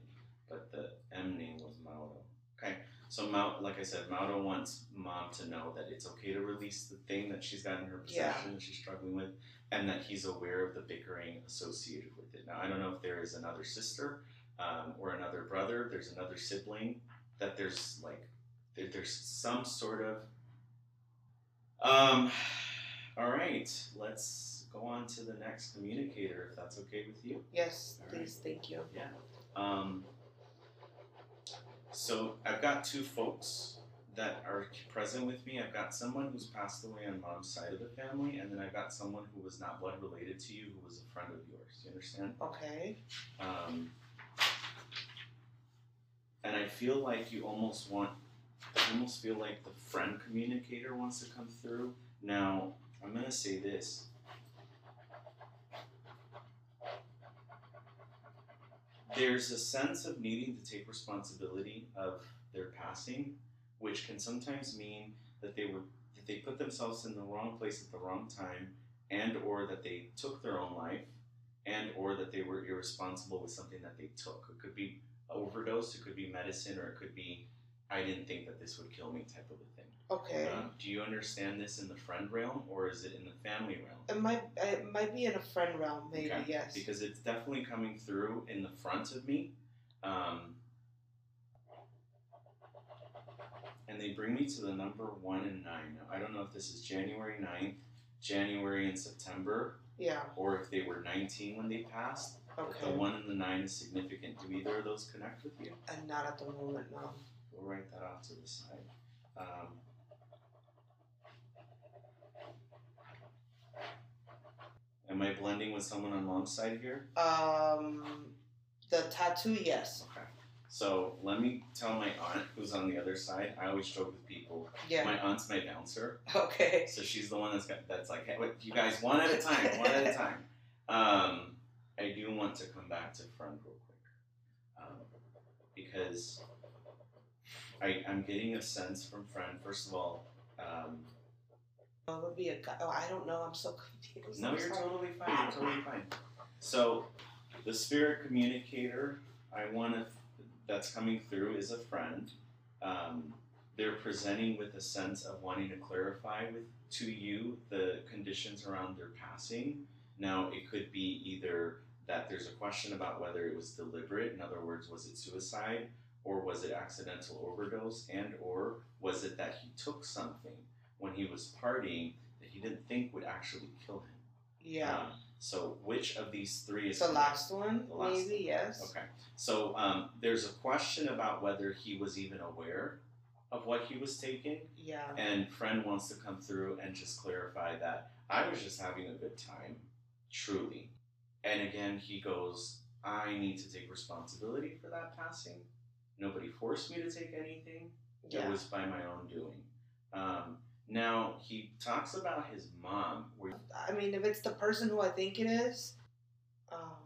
but the M name was Mauro. Okay, so Mau, like I said, Mauro wants mom to know that it's okay to release the thing that she's got in her Yeah. possession that she's struggling with, and that he's aware of the bickering associated with it. Now, I don't know if there is another sister um, or another brother. There's another sibling. That there's like there, there's some sort of. Um. All right, let's go on to the next communicator, if that's okay with you. Yes, All please, thank you. Yeah. Um, so I've got two folks that are present with me. I've got someone who's passed away on mom's side of the family, and then I've got someone who was not blood related to you, who was a friend of yours. You understand? Okay. Um, and I feel like you almost want, I almost feel like the friend communicator wants to come through. Now, I'm gonna say this. There's a sense of needing to take responsibility of their passing, which can sometimes mean that they were that they put themselves in the wrong place at the wrong time, and or that they took their own life, and or that they were irresponsible with something that they took. It could be overdose, it could be medicine, or it could be I didn't think that this would kill me type of a thing. Okay. Um, do you understand this in the friend realm or is it in the family realm? It might it might be in a friend realm, maybe, Okay, yes. Because it's definitely coming through in the front of me. Um, and they bring me to the number one and nine. Now, I don't know if this is January 9th, January and September, yeah, or if they were 19 when they passed. But okay. the one and the nine is significant. Do either of those connect with you? And not at the moment, no. We'll write that off to the side. Um, am I blending with someone on mom's side here? Um the tattoo, yes. Okay. So let me tell my aunt who's on the other side. I always joke with people. Yeah. My aunt's my bouncer, Okay. so she's the one that's got that's like, hey, wait, you guys one at a time, [laughs] one at a time. Um, I do want to come back to friend real quick, um, because I I'm getting a sense from friend. First of all, um, it would be a guy. Oh, I don't know. I'm so [laughs] confused. No, I'm you're sorry. totally fine. You're totally fine. So, the spirit communicator I want to that's coming through is a friend. Um, they're presenting with a sense of wanting to clarify with to you the conditions around their passing. Now, it could be either that there's a question about whether it was deliberate. In other words, was it suicide or was it accidental overdose, and or was it that he took something when he was partying that he didn't think would actually kill him. Yeah. Um, so which of these three is the last one, The last maybe, yes. Okay. So um, there's a question about whether he was even aware of what he was taking, Yeah. and friend wants to come through and just clarify that I was just having a good time, truly. And again, he goes, I need to take responsibility for that passing. Nobody forced me to take anything. Yeah. It was by my own doing. Um, now he talks about his mom. Where, I mean, if it's the person who I think it is, um,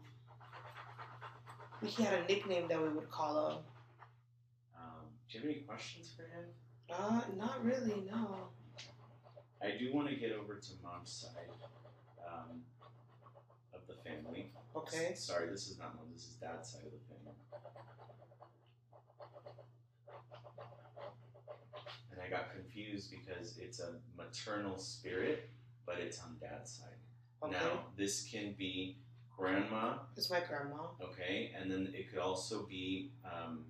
he had a nickname that we would call him. um, do you have any questions for him? Uh, not really. No. I do want to get over to mom's side um, of the family. Okay. Sorry, this is not mom. This is dad's side of the family. And I got confused because it's a maternal spirit, but it's on dad's side. Okay. Now, this can be grandma, It's my grandma. okay, and then it could also be um,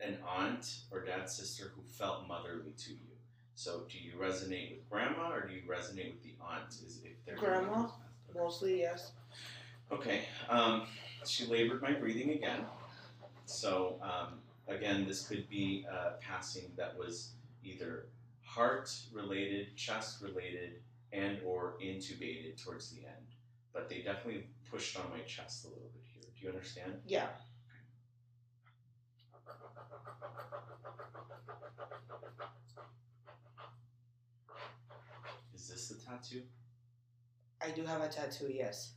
an aunt or dad's sister who felt motherly to you. So, do you resonate with grandma or do you resonate with the aunt? Is if they're Grandma. Mostly, yes. Okay. Um, she labored my breathing again. So um, again, this could be a passing that was either heart related, chest related, and or intubated towards the end. But they definitely pushed on my chest a little bit here. Do you understand? Yeah. Is this the tattoo? I do have a tattoo. Yes.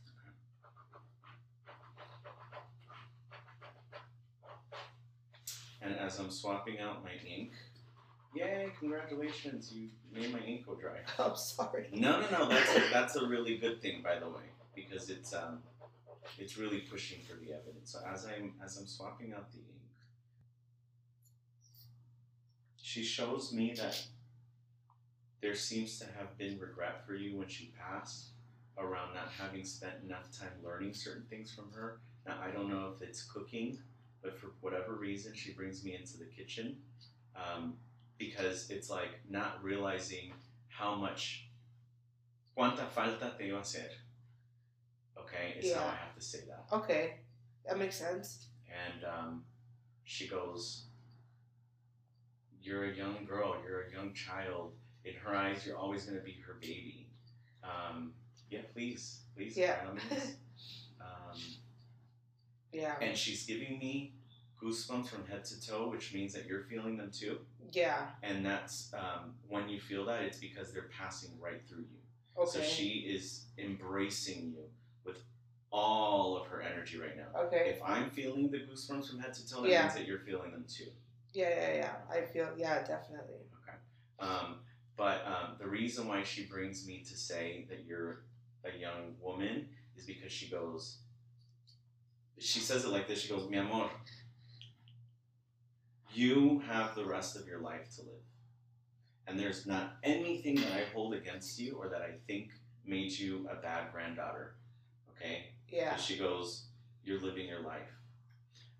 And as I'm swapping out my ink, yay! Congratulations, you made my ink go dry. [laughs] I'm sorry. No, no, no. That's a, that's a really good thing, by the way, because it's um, it's really pushing for the evidence. So as I'm as I'm swapping out the ink, she shows me that there seems to have been regret for you when she passed around not having spent enough time learning certain things from her. Now I don't know if it's cooking, but for whatever reason, she brings me into the kitchen um, because it's like not realizing how much cuánta falta te iba a hacer. Okay, is how I have to say that. Okay. That makes sense. And um, she goes, You're a young girl, you're a young child. In her eyes, you're always going to be her baby. Um, yeah, please, please, Yeah. by all means. [laughs] um, Yeah. and she's giving me goosebumps from head to toe, which means that you're feeling them too. Yeah. And that's um, when you feel that, it's because they're passing right through you. Okay. So she is embracing you with all of her energy right now. okay. If I'm feeling the goosebumps from head to toe, that Yeah. means that you're feeling them too. Yeah, yeah, yeah. I feel. Yeah, definitely. Okay. Um, but um, the reason why she brings me to say that you're a young woman is because she goes, she says it like this. She goes, Mi amor, you have the rest of your life to live. And there's not anything that I hold against you or that I think made you a bad granddaughter. Okay? Yeah. She goes, You're living your life.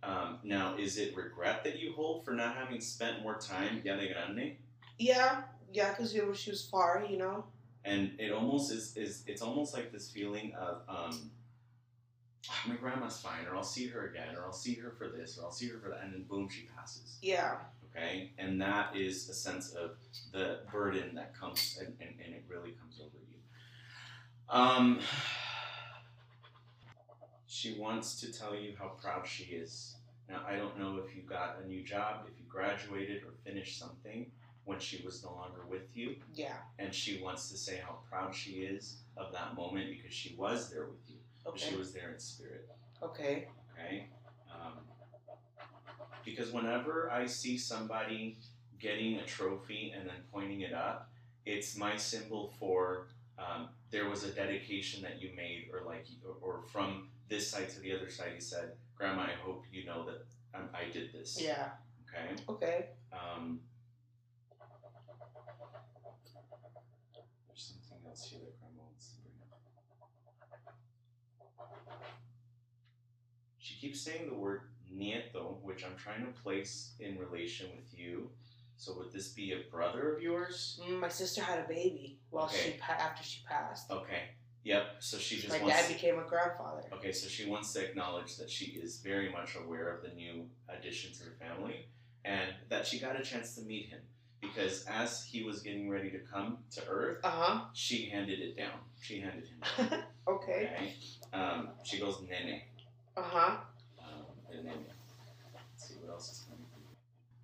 Um, now, is it regret that you hold for not having spent more time ya de grande? Yeah. Yeah, because she was far, you know. And it almost is, is it's almost like this feeling of um, "Ah, my grandma's fine, or I'll see her again, or I'll see her for this, or I'll see her for that, and then boom, she passes. Yeah. Okay? And that is a sense of the burden that comes and, and, and it really comes over you. Um, she wants to tell you how proud she is. Now, I don't know if you got a new job, if you graduated or finished something when she was no longer with you, Yeah. and she wants to say how proud she is of that moment because she was there with you. But She was there in spirit. Okay. Okay? Um, because whenever I see somebody getting a trophy and then pointing it up, it's my symbol for um, there was a dedication that you made, or like, or, or from this side to the other side, you said, "Grandma, I hope you know that um, I did this." Yeah. Okay. Okay. Um, there's something else here that Grandma wants to bring up. She keeps saying the word nieto, which I'm trying to place in relation with you. So would this be a brother of yours? Mm, my sister had a baby while she Okay. pa- after she passed. Okay. Yep. So she just My wants. dad became a grandfather. Okay, so she wants to acknowledge that she is very much aware of the new addition to the family and that she got a chance to meet him because as he was getting ready to come to Earth, Uh huh. she handed it down. She handed him down. [laughs] okay. Okay? Um, she goes, Nene. Uh huh. Um, el nene. Let's see what else is coming.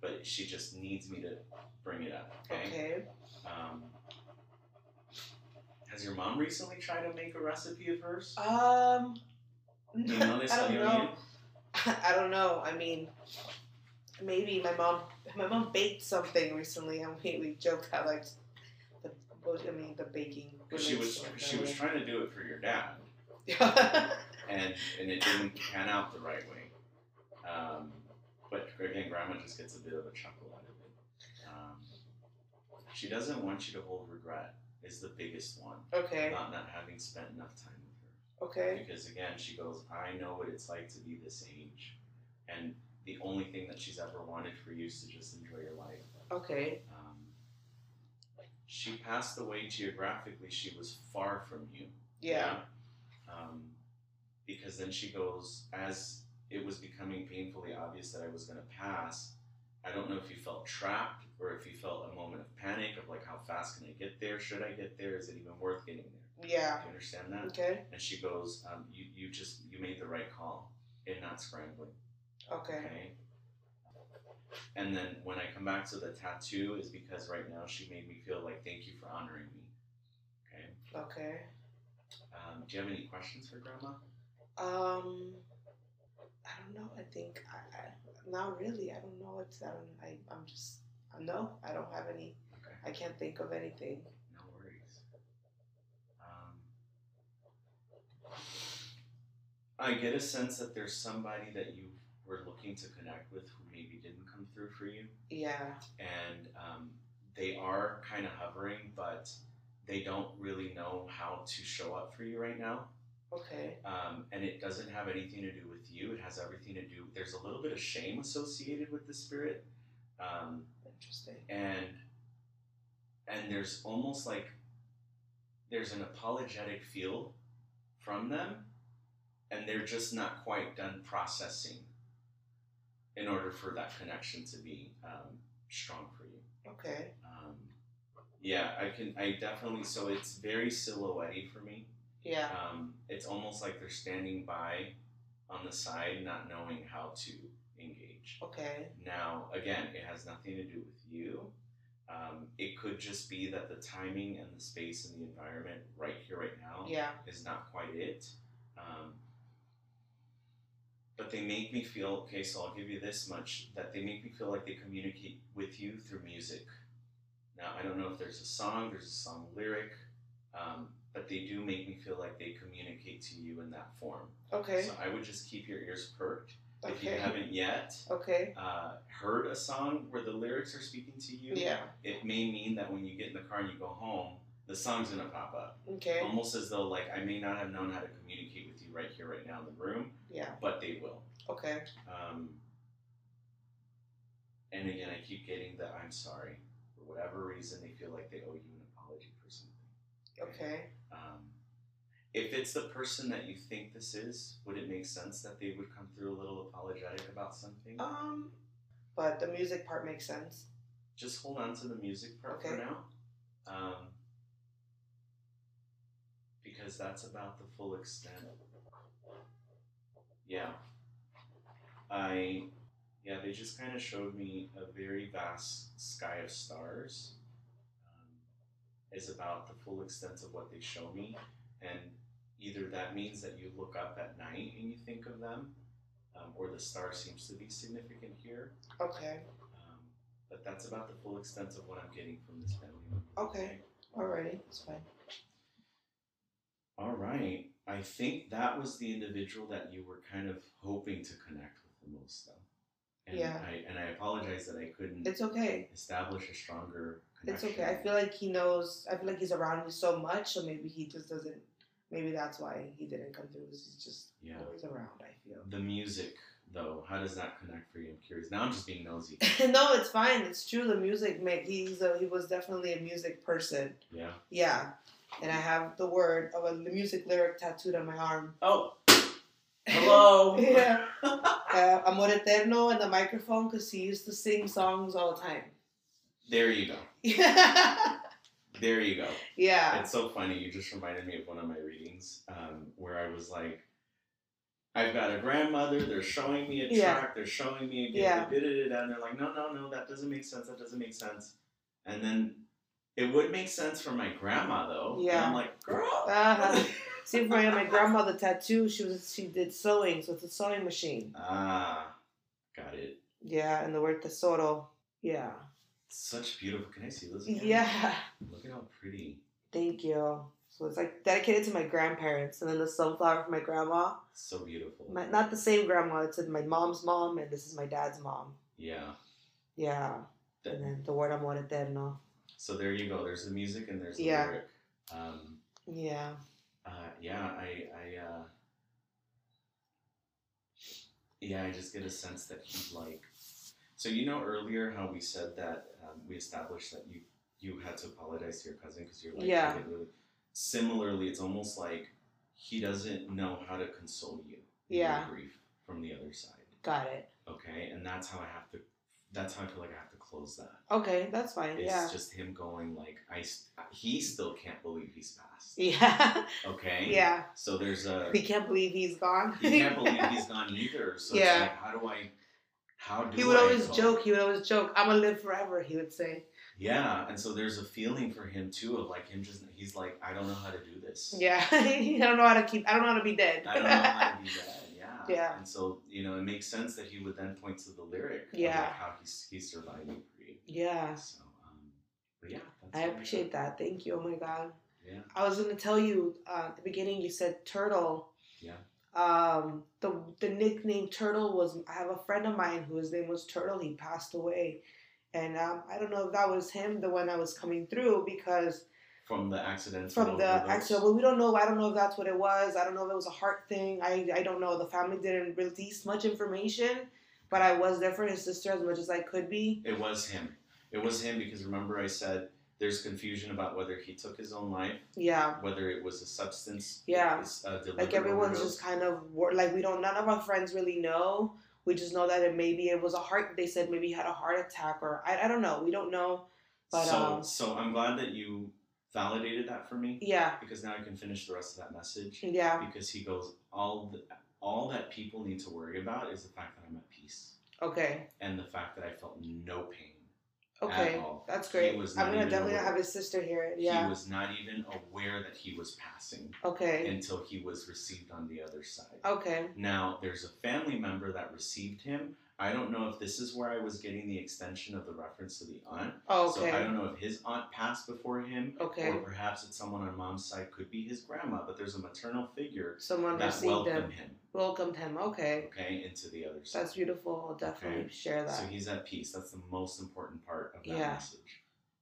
But she just needs me to bring it up. Okay. Okay. Um, has your mom recently tried to make a recipe of hers? Um. You [laughs] know I don't know. [laughs] I don't know. I mean, maybe my mom my mom baked something recently, and we, we joked how like the I mean the baking. She was relates to it she was trying to do it for your dad. [laughs] and and it didn't pan out the right way. Um, but again, Grandma just gets a bit of a chuckle out of it. Um, she doesn't want you to hold regret. Is the biggest one. okay. Not not having spent enough time with her. Okay. Because again, she goes, I know what it's like to be this age, and the only thing that she's ever wanted for you is to just enjoy your life. Okay. Um, she passed away geographically. She was far from you. Yeah. Um, because then she goes, as it was becoming painfully obvious that I was going to pass. I don't know if you felt trapped or if you felt a moment of panic of like, how fast can I get there? Should I get there? Is it even worth getting there? Yeah. Do you understand that? Okay. And she goes, um, you, you just, you made the right call in not scrambling. Okay. Okay. And then when I come back to the tattoo is because right now she made me feel like thank you for honoring me. Okay. Okay. Um, do you have any questions for Grandma? Um, I don't know. I think I, I not really. I don't know It's I don't. I I'm just. No, I don't have any. Okay. I can't think of anything. No worries. Um, I get a sense that there's somebody that you were looking to connect with who maybe didn't come through for you, Yeah. and um, they are kind of hovering, but they don't really know how to show up for you right now. Okay. Um, and it doesn't have anything to do with you. It has everything to do. There's a little bit of shame associated with the spirit, um, Interesting. and and there's almost like there's an apologetic feel from them, and they're just not quite done processing in order for that connection to be um, strong for you. Okay. Um, yeah, I can. I definitely. So it's very silhouette for me. Yeah. Um, it's almost like they're standing by on the side, not knowing how to engage. Okay. Now, again, it has nothing to do with you. Um, it could just be that the timing and the space and the environment right here, right now, Yeah. is not quite it. Um, but they make me feel okay. So I'll give you this much: that they make me feel like they communicate with you through music. Now I don't know if there's a song, there's a song lyric, um, but they do make me feel like they communicate to you in that form. Okay. So I would just keep your ears perked. If you haven't yet Okay. uh, heard a song where the lyrics are speaking to you, Yeah. it may mean that when you get in the car and you go home, the song's gonna pop up. Okay. Almost as though like I may not have known how to communicate with you right here, right now in the room, Yeah. but they will. Okay. Um, and again, I keep getting that I'm sorry. For whatever reason, they feel like they owe you an apology for something. Okay. Um, if it's the person that you think this is, would it make sense that they would come through a little apologetic about something? Um, but the music part makes sense. Just hold on to the music part for Okay. now. Um, because that's about the full extent. Yeah. I, yeah, they just kind of showed me a very vast sky of stars. Is about the full extent of what they show me. And either that means that you look up at night and you think of them, um, or the star seems to be significant here. Okay. Um, but that's about the full extent of what I'm getting from this family member. Okay. Alrighty. It's fine. All right. I think that was the individual that you were kind of hoping to connect with the most, though. And Yeah. I, and I apologize that I couldn't It's okay. establish a stronger It's okay. I feel like he knows. I feel like he's around me so much, so maybe he just doesn't. Maybe that's why he didn't come through. He's just Yeah. always around. I feel. The music, though, how does that connect for you? I'm curious. Now I'm just being nosy. [laughs] no, it's fine. It's true. The music, make he's a, he was definitely a music person. Yeah. Yeah, and I have the word of a the music lyric tattooed on my arm. Oh. [laughs] Hello. yeah, [laughs] uh, Amor Eterno and the microphone because he used to sing songs all the time. There you go. [laughs] There you go. yeah, It's so funny. You just reminded me of one of my readings um, where I was like, I've got a grandmother. They're showing me a Yeah. They're showing me a Yeah. da-da-da-da, and they're like, no, no, no, that doesn't make sense. That doesn't make sense. And then it would make sense for my grandma though. And Yeah. I'm like, girl. Uh-huh. See, for my, my grandmother tattoo, she was she did sewing, so it's a sewing machine. ah, got it. Yeah, and the word tesoro. Yeah. Such beautiful. Can I see those? again? Yeah. Look at how pretty. Thank you. So it's like dedicated to my grandparents, and then the sunflower for my grandma. So beautiful. My, not the same grandma. It's my mom's mom, and this is my dad's mom. yeah. Yeah. That- And then the word amor eterno. So there you go. There's the music and there's the Yeah. lyric. Um, Yeah. uh, yeah, I, I, uh, yeah, I just get a sense that he like. So you know earlier how we said that um, we established that you you had to apologize to your cousin because you're like Yeah. Really. Similarly, it's almost like he doesn't know how to console you. Yeah. grief from the other side. Got it. Okay, and that's how I have to. That's how I feel like I have to close that. Okay, that's fine. It's yeah. just him going like I. He still can't believe he's passed. Yeah. [laughs] Okay. yeah. So there's a. He can't believe he's gone. He can't [laughs] believe he's gone either. So Yeah. it's like, how do I? How do He would I always cope? joke. He would always joke. I'm gonna live forever. He would say. Yeah, and so there's a feeling for him too of like him just he's like I don't know how to do this. Yeah. [laughs] I don't know how to keep. I don't know how to be dead. I don't know how to be [laughs] dead. Yeah. Yeah. And so you know it makes sense that he would then point to the lyric. Yeah. Like how he's he's surviving yeah. So um, but yeah. That's I appreciate that. Thank you. Oh my god. Yeah. I was gonna tell you uh, at the beginning. You said turtle. Yeah. Um, the the nickname turtle was. I have a friend of mine whose name was Turtle. He passed away, and um, I don't know if that was him, the one that was coming through, because From the accidental. from the overdose. accident. Well, we don't know. I don't know if that's what it was. I don't know if it was a heart thing. I I don't know. The family didn't release much information, but I was there for his sister as much as I could be. It was him. It was him because remember I said there's confusion about whether he took his own life, Yeah. whether it was a substance. Yeah. Like everyone's overdose. just kind of wor- like we don't none of our friends really know we just know that it maybe it was a heart they said maybe he had a heart attack or i, I don't know we don't know but so, um so I'm glad that you validated that for me yeah because now I can finish the rest of that message. yeah Because he goes, all the, all that people need to worry about is the fact that I'm at peace okay and the fact that I felt no pain. Okay that's great i'm gonna definitely aware. have his sister hear it Yeah, He was not even aware that he was passing okay until he was received on the other side. okay Now, there's a family member that received him. I don't know if this is where I was getting the extension of the reference to the aunt. oh, okay. So I don't know if his aunt passed before him, okay or perhaps it's someone on mom's side, could be his grandma, but there's a maternal figure someone that welcomed him him, welcomed him okay okay, into the other side. that's beautiful i'll definitely Okay. share that So he's at peace. That's the most important part of that Yeah. message.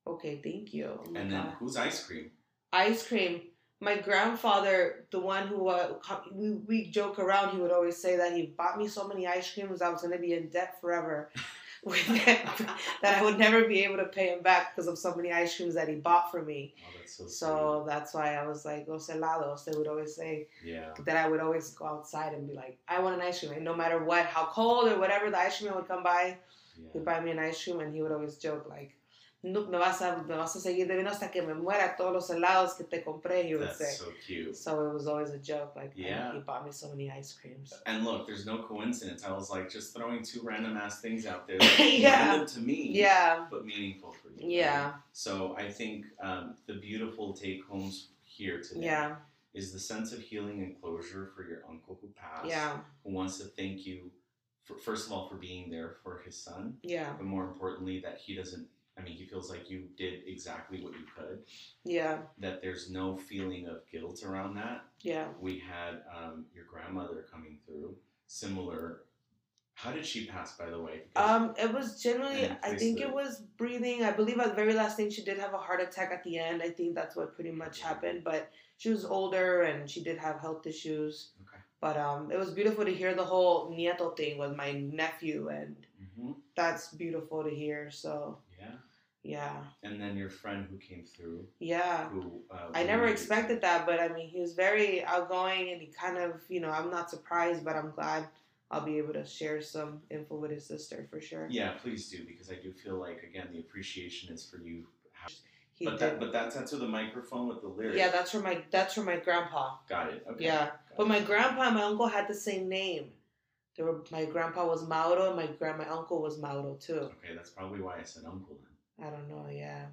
okay thank you oh And then God. who's ice cream? ice cream. My grandfather, the one who uh, we, we joke around, he would always say that he bought me so many ice creams I was going to be in debt forever. [laughs] That, [laughs] that I would never be able to pay him back because of so many ice creams that he bought for me. Oh, that's so, So that's why I was like, los helados. They would always say. Yeah. that I would always go outside and be like, I want an ice cream. And no matter what, how cold or whatever the ice cream would come by, yeah. he'd buy me an ice cream and he would always joke like, no, me vas a me vas a seguir debiendo hasta que me muera todos los helados que te compré. He would That's say. so cute. So it was always a joke. Like, Yeah. he bought me so many ice creams. And look, there's no coincidence. I was like just throwing two random ass things out there. [coughs] Yeah. Random to me. Yeah, But meaningful for you. yeah, So I think um, the beautiful take homes here today yeah, is the sense of healing and closure for your uncle who passed. yeah, Who wants to thank you, for, first of all, for being there for his son, yeah, but more importantly, that he doesn't. I mean, he feels like you did exactly what you could. yeah, That there's no feeling of guilt around that. yeah. We had um, your grandmother coming through, similar. How did she pass, by the way? Um, it was generally, I think the- it was breathing. I believe at the very last thing she did have a heart attack at the end. I think that's what pretty much happened. But she was older and she did have health issues. Okay. But um, it was beautiful to hear the whole nieto thing with my nephew, and Mhm. that's beautiful to hear. So Yeah. Yeah, And then your friend who came through, yeah. who uh, I never expected that, but I mean, he was very outgoing and he kind of, you know, I'm not surprised, but I'm glad I'll be able to share some info with his sister for sure. Yeah, please do because I do feel like again the appreciation is for you. He but did. that but that's to the microphone with the lyrics. yeah, that's from my that's from my grandpa. got it. Okay. Yeah, Got but it. my grandpa and my uncle had the same name. They were my grandpa was Mauro and my grand my uncle was Mauro too. Okay, that's probably why I said uncle then. I don't know. Yeah,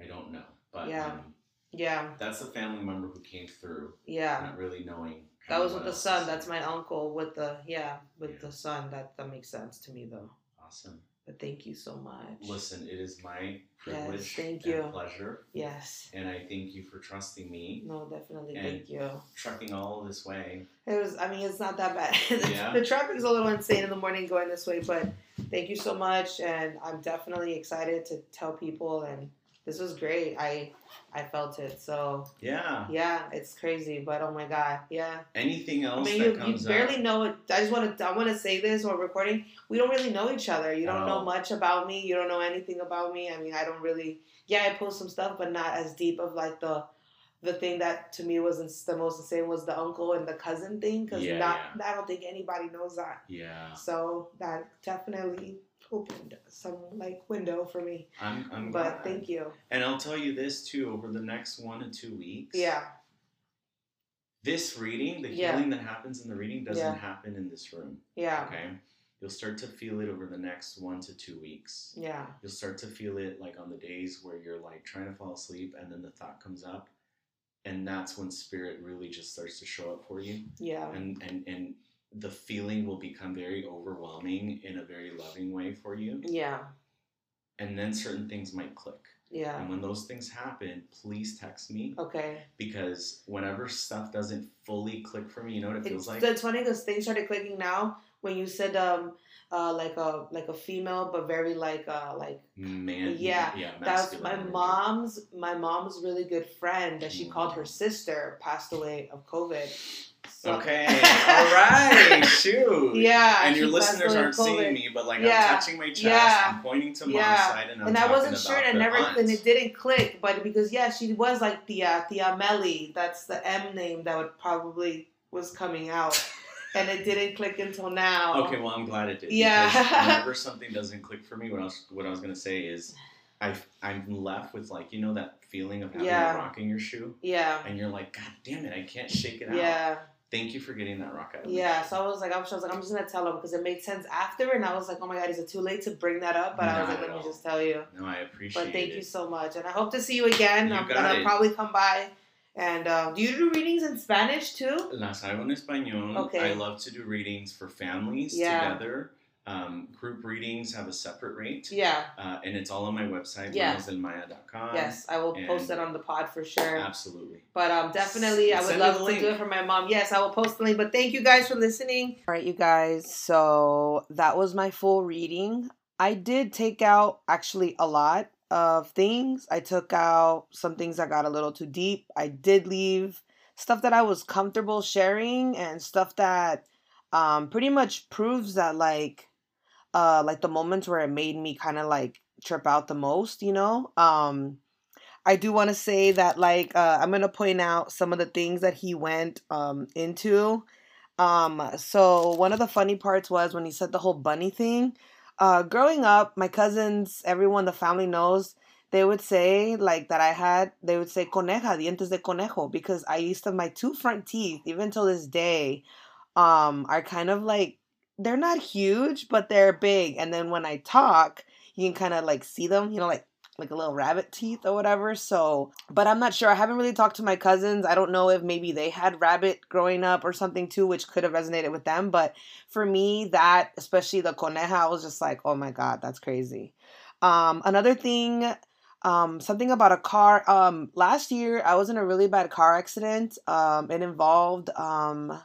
I don't know, but Yeah. um, yeah, that's the family member who came through, yeah. not really knowing. That was with the son. That's my uncle with the yeah with Yeah. the son. That that makes sense to me though. Awesome. But thank you so much. Listen, it is my privilege yes, thank and you. pleasure. Yes. And I thank you for trusting me, No, definitely. Thank you. trucking all this way. It was. I mean, it's not that bad. [laughs] Yeah. the traffic's a little insane in the morning going this way, but thank you so much, and I'm definitely excited to tell people. And this was great. I I felt it. So Yeah. yeah, it's crazy, but oh my god, yeah. Anything else? I mean, you, you barely up? know it. I just want to. I want to say this while recording. We don't really know each other. You don't know much about me. You don't know anything about me. I mean, I don't really. Yeah, I post some stuff, but not as deep of like the. The thing that to me was the most insane was the uncle and the cousin thing because Yeah, not I don't think anybody knows that. Yeah. So that definitely opened some like window for me. I'm, I'm but glad. thank you. And I'll tell you this too over the next one to two weeks. Yeah. This reading, the Yeah. healing that happens in the reading doesn't Yeah. happen in this room. Yeah. Okay. You'll start to feel it over the next one to two weeks. Yeah. You'll start to feel it like on the days where you're like trying to fall asleep and then the thought comes up. And that's when spirit really just starts to show up for you. Yeah. And and, and the feeling will become very overwhelming in a very loving way for you. Yeah. And then certain things might click. Yeah. And when those things happen, please text me Okay. because whenever stuff doesn't fully click for me, you know what it feels It's, like? it's funny because things started clicking now when you said um uh like a like a female but very like uh like Man, Yeah, yeah, that's my energy. mom's my mom's really good friend that she Mm. called her sister passed away of COVID. So- Okay, [laughs] all right, shoot. Yeah, and your listeners aren't seeing me, but like Yeah, I'm touching my chest, yeah, I'm pointing to mom's yeah. side, and I'm and I wasn't sure and never aunt. and it didn't click, but because yeah, she was like the uh, the Amelie. That's the M name that would probably was coming out, and it didn't click until now. Okay, well I'm glad it did. Yeah. [laughs] Whenever something doesn't click for me, what I was what I was gonna say is, I I'm left with like you know that feeling of having Yeah. a rock in your shoe, Yeah. and you're like, God damn it, I can't shake it out. Yeah, Thank you for getting that rock out. of me. yeah. So I was like, I was, I was like, I'm just gonna tell him because it made sense after, and I was like, oh my god, is it too late to bring that up? But I was like, let me just tell you. No, I appreciate it. But thank it. you so much, and I hope to see you again. You I'm gonna it. probably come by. And uh, do you do readings in Spanish too? Las hago en español. Okay. I love to do readings for families Yeah. together. Um, group readings have a separate rate, Yeah. uh, and it's all on my website, Yeah. manosdelmaya.com. yes, I will post and- it on the pod for sure. Absolutely. But um, definitely, I would love to do it for my mom. Yes, I will post the link. But thank you guys for listening. All right, you guys. So that was my full reading. I did take out actually a lot of things. I took out some things that got a little too deep. I did leave stuff that I was comfortable sharing and stuff that um pretty much proves that like uh like the moments where it made me kind of like trip out the most, you know? Um I do want to say that like uh, I'm gonna point out some of the things that he went um, into. Um, so one of the funny parts was when he said the whole bunny thing. Uh, growing up, my cousins, everyone, the family knows. They would say like that I had. They would say coneja, dientes de conejo, because I used to my two front teeth, even till this day, um, are kind of like they're not huge, but they're big. And then when I talk, you can kind of like see them, you know, like like a little rabbit teeth or whatever. So, but I'm not sure. I haven't really talked to my cousins. I don't know if maybe they had rabbit growing up or something too, which could have resonated with them. But for me, that, especially the coneja, I was just like, oh my God, that's crazy. Um, another thing, um, something about a car. Um, last year, I was in a really bad car accident. Um, it involved, um,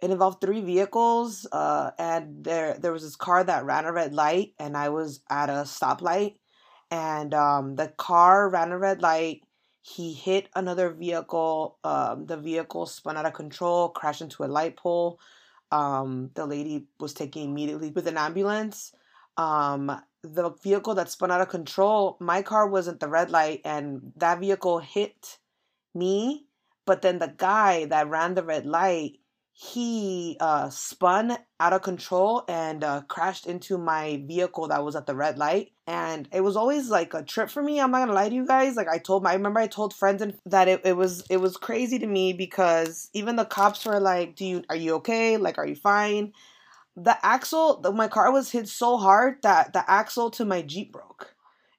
it involved three vehicles, uh, and there there was this car that ran a red light, and I was at a stoplight, and um, the car ran a red light. He hit another vehicle. Um, the vehicle spun out of control, crashed into a light pole. Um, the lady was taken immediately with an ambulance. Um, the vehicle that spun out of control, my car was at the red light, and that vehicle hit me. But then the guy that ran the red light, he uh, spun out of control and uh, crashed into my vehicle that was at the red light. And it was always like a trip for me. I'm not gonna lie to you guys. Like I told my, I remember I told friends and that it, it was it was crazy to me because even the cops were like, "Do you are you okay? Like are you fine?" The axle, the, my car was hit so hard that the axle to my Jeep broke,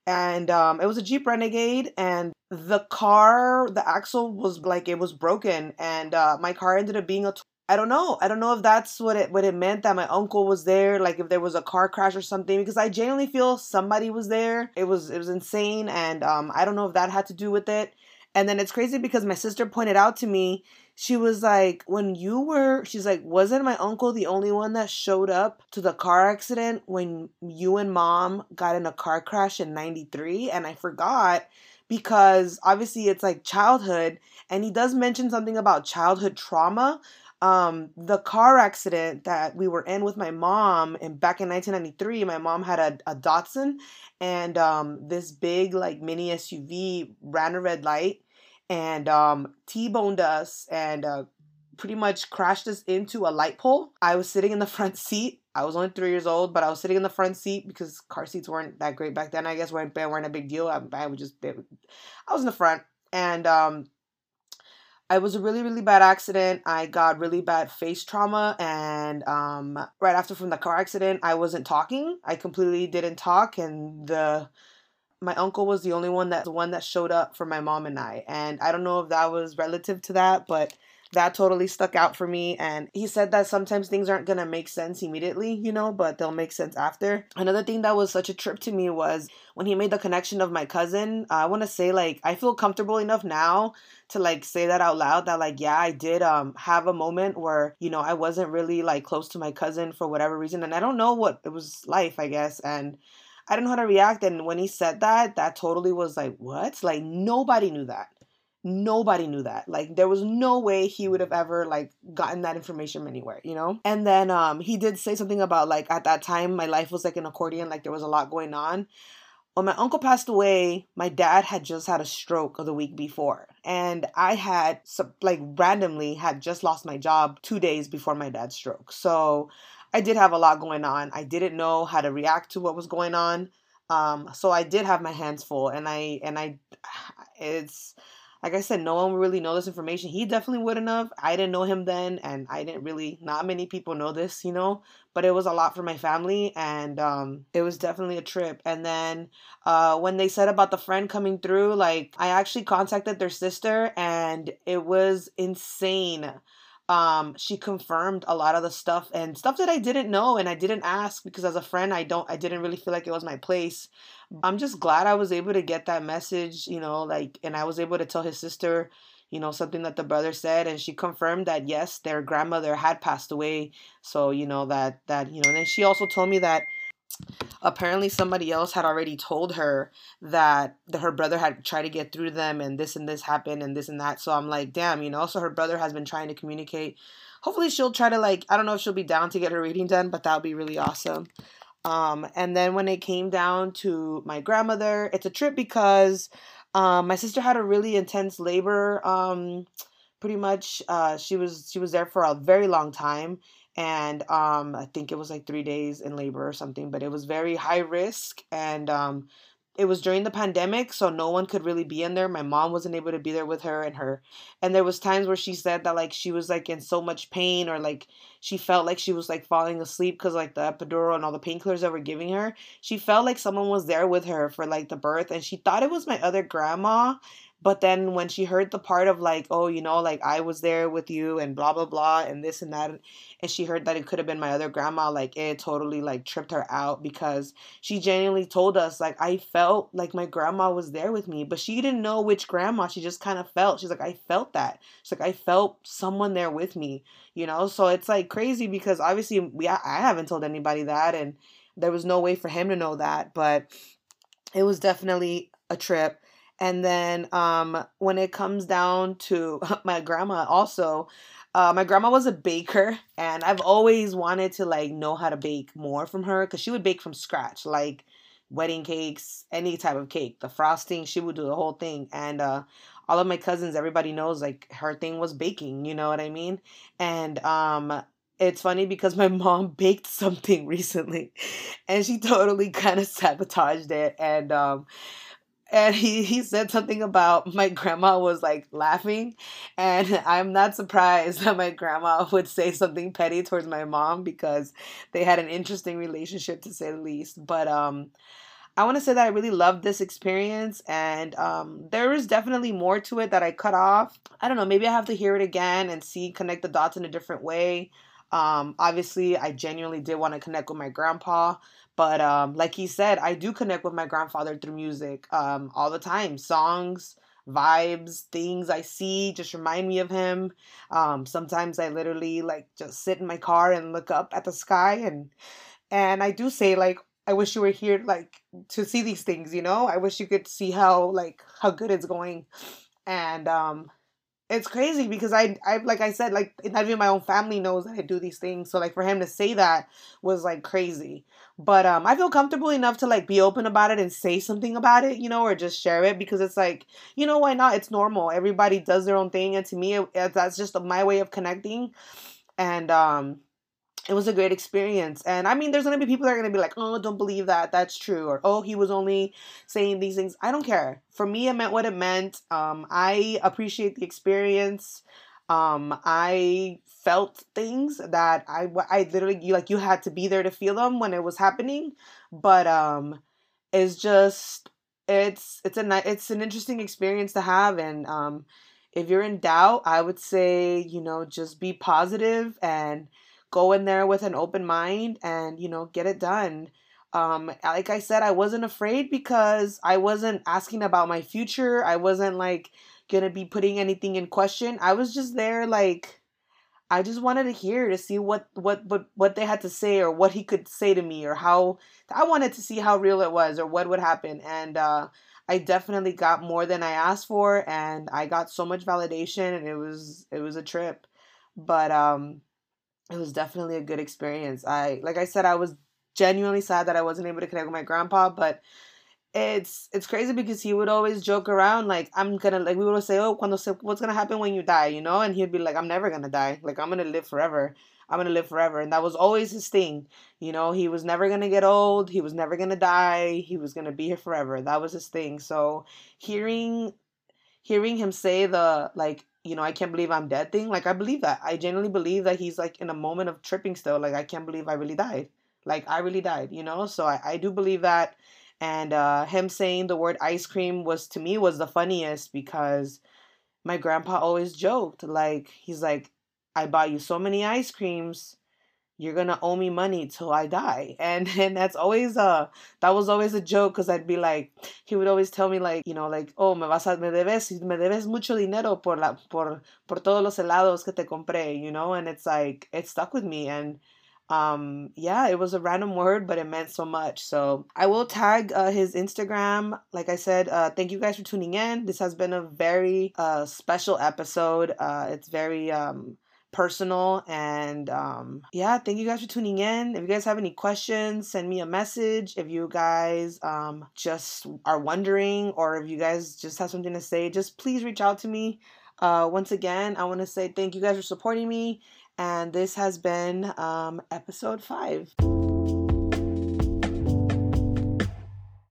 and um, it was a Jeep Renegade, and the car, the axle was like it was broken, and uh, my car ended up being a I don't know. I don't know if that's what it what it meant that my uncle was there, like if there was a car crash or something, because I genuinely feel somebody was there. It was it was insane, and um, I don't know if that had to do with it. And then it's crazy because my sister pointed out to me, she was like, when you were, she's like, wasn't my uncle the only one that showed up to the car accident when you and mom got in a car crash in 93? And I forgot because obviously it's like childhood and he does mention something about childhood trauma um the car accident that we were in with my mom and back in 1993 my mom had a, a datsun and um this big like mini suv ran a red light and um t-boned us and uh pretty much crashed us into a light pole. I was sitting in the [laughs] front seat. I was only three years old but i was sitting in the front seat because car seats weren't that great back then i guess weren't, weren't a big deal. I, I would just i was in the front and um it was a really really bad accident. I got really bad face trauma and um, right after from the car accident i wasn't talking. I completely didn't talk and the my uncle was the only one that the one that showed up for my mom and i. And i don't know if that was relative to that but that totally stuck out for me and he said that sometimes things aren't gonna make sense immediately you know but they'll make sense after. Another thing that was such a trip to me was when he made the connection of my cousin i want to say like i feel comfortable enough now to like say that out loud that like yeah i did um have a moment where you know i wasn't really like close to my cousin for whatever reason and i don't know what it was life i guess and i didn't know how to react and when he said that that totally was like what? Like nobody knew that nobody knew that like there was no way he would have ever like gotten that information anywhere you know and then um he did say something about like at that time my life was like an accordion like there was a lot going on when my uncle passed away, my dad had just had a stroke the week before. And I had, like, randomly had just lost my job two days before my dad's stroke. So I did have a lot going on. I didn't know how to react to what was going on. Um, so I did have my hands full. And I, and I, [sighs] it's, like I said, no one really know this information. He definitely wouldn't have. I didn't know him then, and I didn't really. Not many people know this, you know. But it was a lot for my family, and um, it was definitely a trip. And then uh, when they said about the friend coming through, like I actually contacted their sister, and it was insane um she confirmed a lot of the stuff and stuff that I didn't know and I didn't ask because as a friend I don't I didn't really feel like it was my place. I'm just glad I was able to get that message, you know, like and I was able to tell his sister, you know, something that the brother said and she confirmed that yes, their grandmother had passed away. So, you know, that that, you know, and then she also told me that apparently somebody else had already told her that the, her brother had tried to get through to them and this and this happened and this and that so i'm like damn you know so her brother has been trying to communicate hopefully she'll try to like i don't know if she'll be down to get her reading done but that would be really awesome um, and then when it came down to my grandmother it's a trip because um, my sister had a really intense labor um, pretty much uh, she was she was there for a very long time and um, I think it was like three days in labor or something, but it was very high risk and um, it was during the pandemic so no one could really be in there. My mom wasn't able to be there with her and her and there was times where she said that like she was like in so much pain or like she felt like she was like falling asleep because like the epidural and all the painkillers that were giving her. She felt like someone was there with her for like the birth and she thought it was my other grandma but then when she heard the part of like, oh, you know, like I was there with you and blah blah blah and this and that, and she heard that it could have been my other grandma, like it totally like tripped her out because she genuinely told us like I felt like my grandma was there with me, but she didn't know which grandma. She just kind of felt. She's like, I felt that. She's like, I felt someone there with me, you know. So it's like crazy because obviously we I haven't told anybody that, and there was no way for him to know that, but it was definitely a trip and then um, when it comes down to [laughs] my grandma, also, uh, my grandma was a baker, and I've always wanted to like know how to bake more from her because she would bake from scratch, like wedding cakes, any type of cake, the frosting. She would do the whole thing, and uh, all of my cousins, everybody knows like her thing was baking. You know what I mean? And um, it's funny because my [laughs] mom baked something [laughs] recently, and she totally kind of sabotaged it, and um and he, he said something about my grandma was like laughing and i'm not surprised [laughs] that my grandma would say something petty towards my mom because they had an interesting relationship to say the least but um I want to say that I really loved this experience, and um, there is definitely more to it that I cut off. I don't know, maybe I have to hear it again and see, connect the dots in a different way. Um, obviously, I genuinely did want to connect with my grandpa, but um, like he said, I do connect with my grandfather through music um, all the time. Songs, vibes, things I see just remind me of him. Um, sometimes I literally like just sit in my car and look up at the sky and and I do say like I wish you were here like to see these things, you know? I wish you could see how like how good it's going. And um it's crazy because I I like I said like not even my own family knows that I do these things. So like for him to say that was like crazy. But um I feel comfortable enough to like be open about it and say something about it, you know, or just share it because it's like, you know, why not? It's normal. Everybody does their own thing and to me it, that's just my way of connecting. And um it was a great experience. And I mean, there's going to be people that are going to be like, oh, don't believe that. That's true. Or, oh, he was only saying these things. I don't care. For me, it meant what it meant. Um, I appreciate the experience. Um, I felt things that I, I literally, you, like, you had to be there to feel them when it was happening. But um, it's just, it's, it's a, it's an interesting experience to have. And, um, if you're in doubt, I would say, you know, just be positive and, go in there with an open mind and you know get it done. Um like i said i wasn't afraid because i wasn't asking about my future. I wasn't like gonna be putting anything in question. I was just there like i just wanted to hear to see what what what what they had to say or what he could say to me or how i wanted to see how real it was or what would happen. And uh I definitely got more than I asked for and I got so much validation and it was it was a trip. But um it was definitely a good experience. I like I said, I was genuinely sad that I wasn't able to connect with my grandpa, but it's it's crazy because he would always joke around like I'm gonna like we would say oh cuando se, what's gonna happen when you die you know? And he'd be like I'm never gonna die. Like I'm gonna live forever. I'm gonna live forever. And that was always his thing you know? He was never gonna get old. He was never gonna die. He was gonna be here forever. That was his thing. So hearing hearing him say the like you know, I can't believe I'm dead thing. Like I believe that. I genuinely believe that he's like in a moment of tripping still. Like I can't believe I really died. Like I really died, you know? So I, I do believe that. And uh him saying the word ice cream was to me was the funniest because my grandpa always joked. Like he's like, I bought you so many ice creams you're gonna owe me money till I die. And [laughs] and that's always a that was always a joke because I'd be like he would always tell me like you know like oh me vas a me debes me debes mucho dinero por la por por todos los helados que te compré you know and it's like it stuck with me and um yeah it was a random word but it meant so much so i will tag uh, his instagram like i said uh thank you guys for tuning in this has been a very uh special episode uh it's very um personal. And um, yeah, thank you guys for tuning in. If you guys have any questions, send me a message. If you guys um, just are wondering, or if you guys just have something to say, just please reach out to me. Uh, once again, I want to say thank you guys for supporting me. And this has been um, episode five.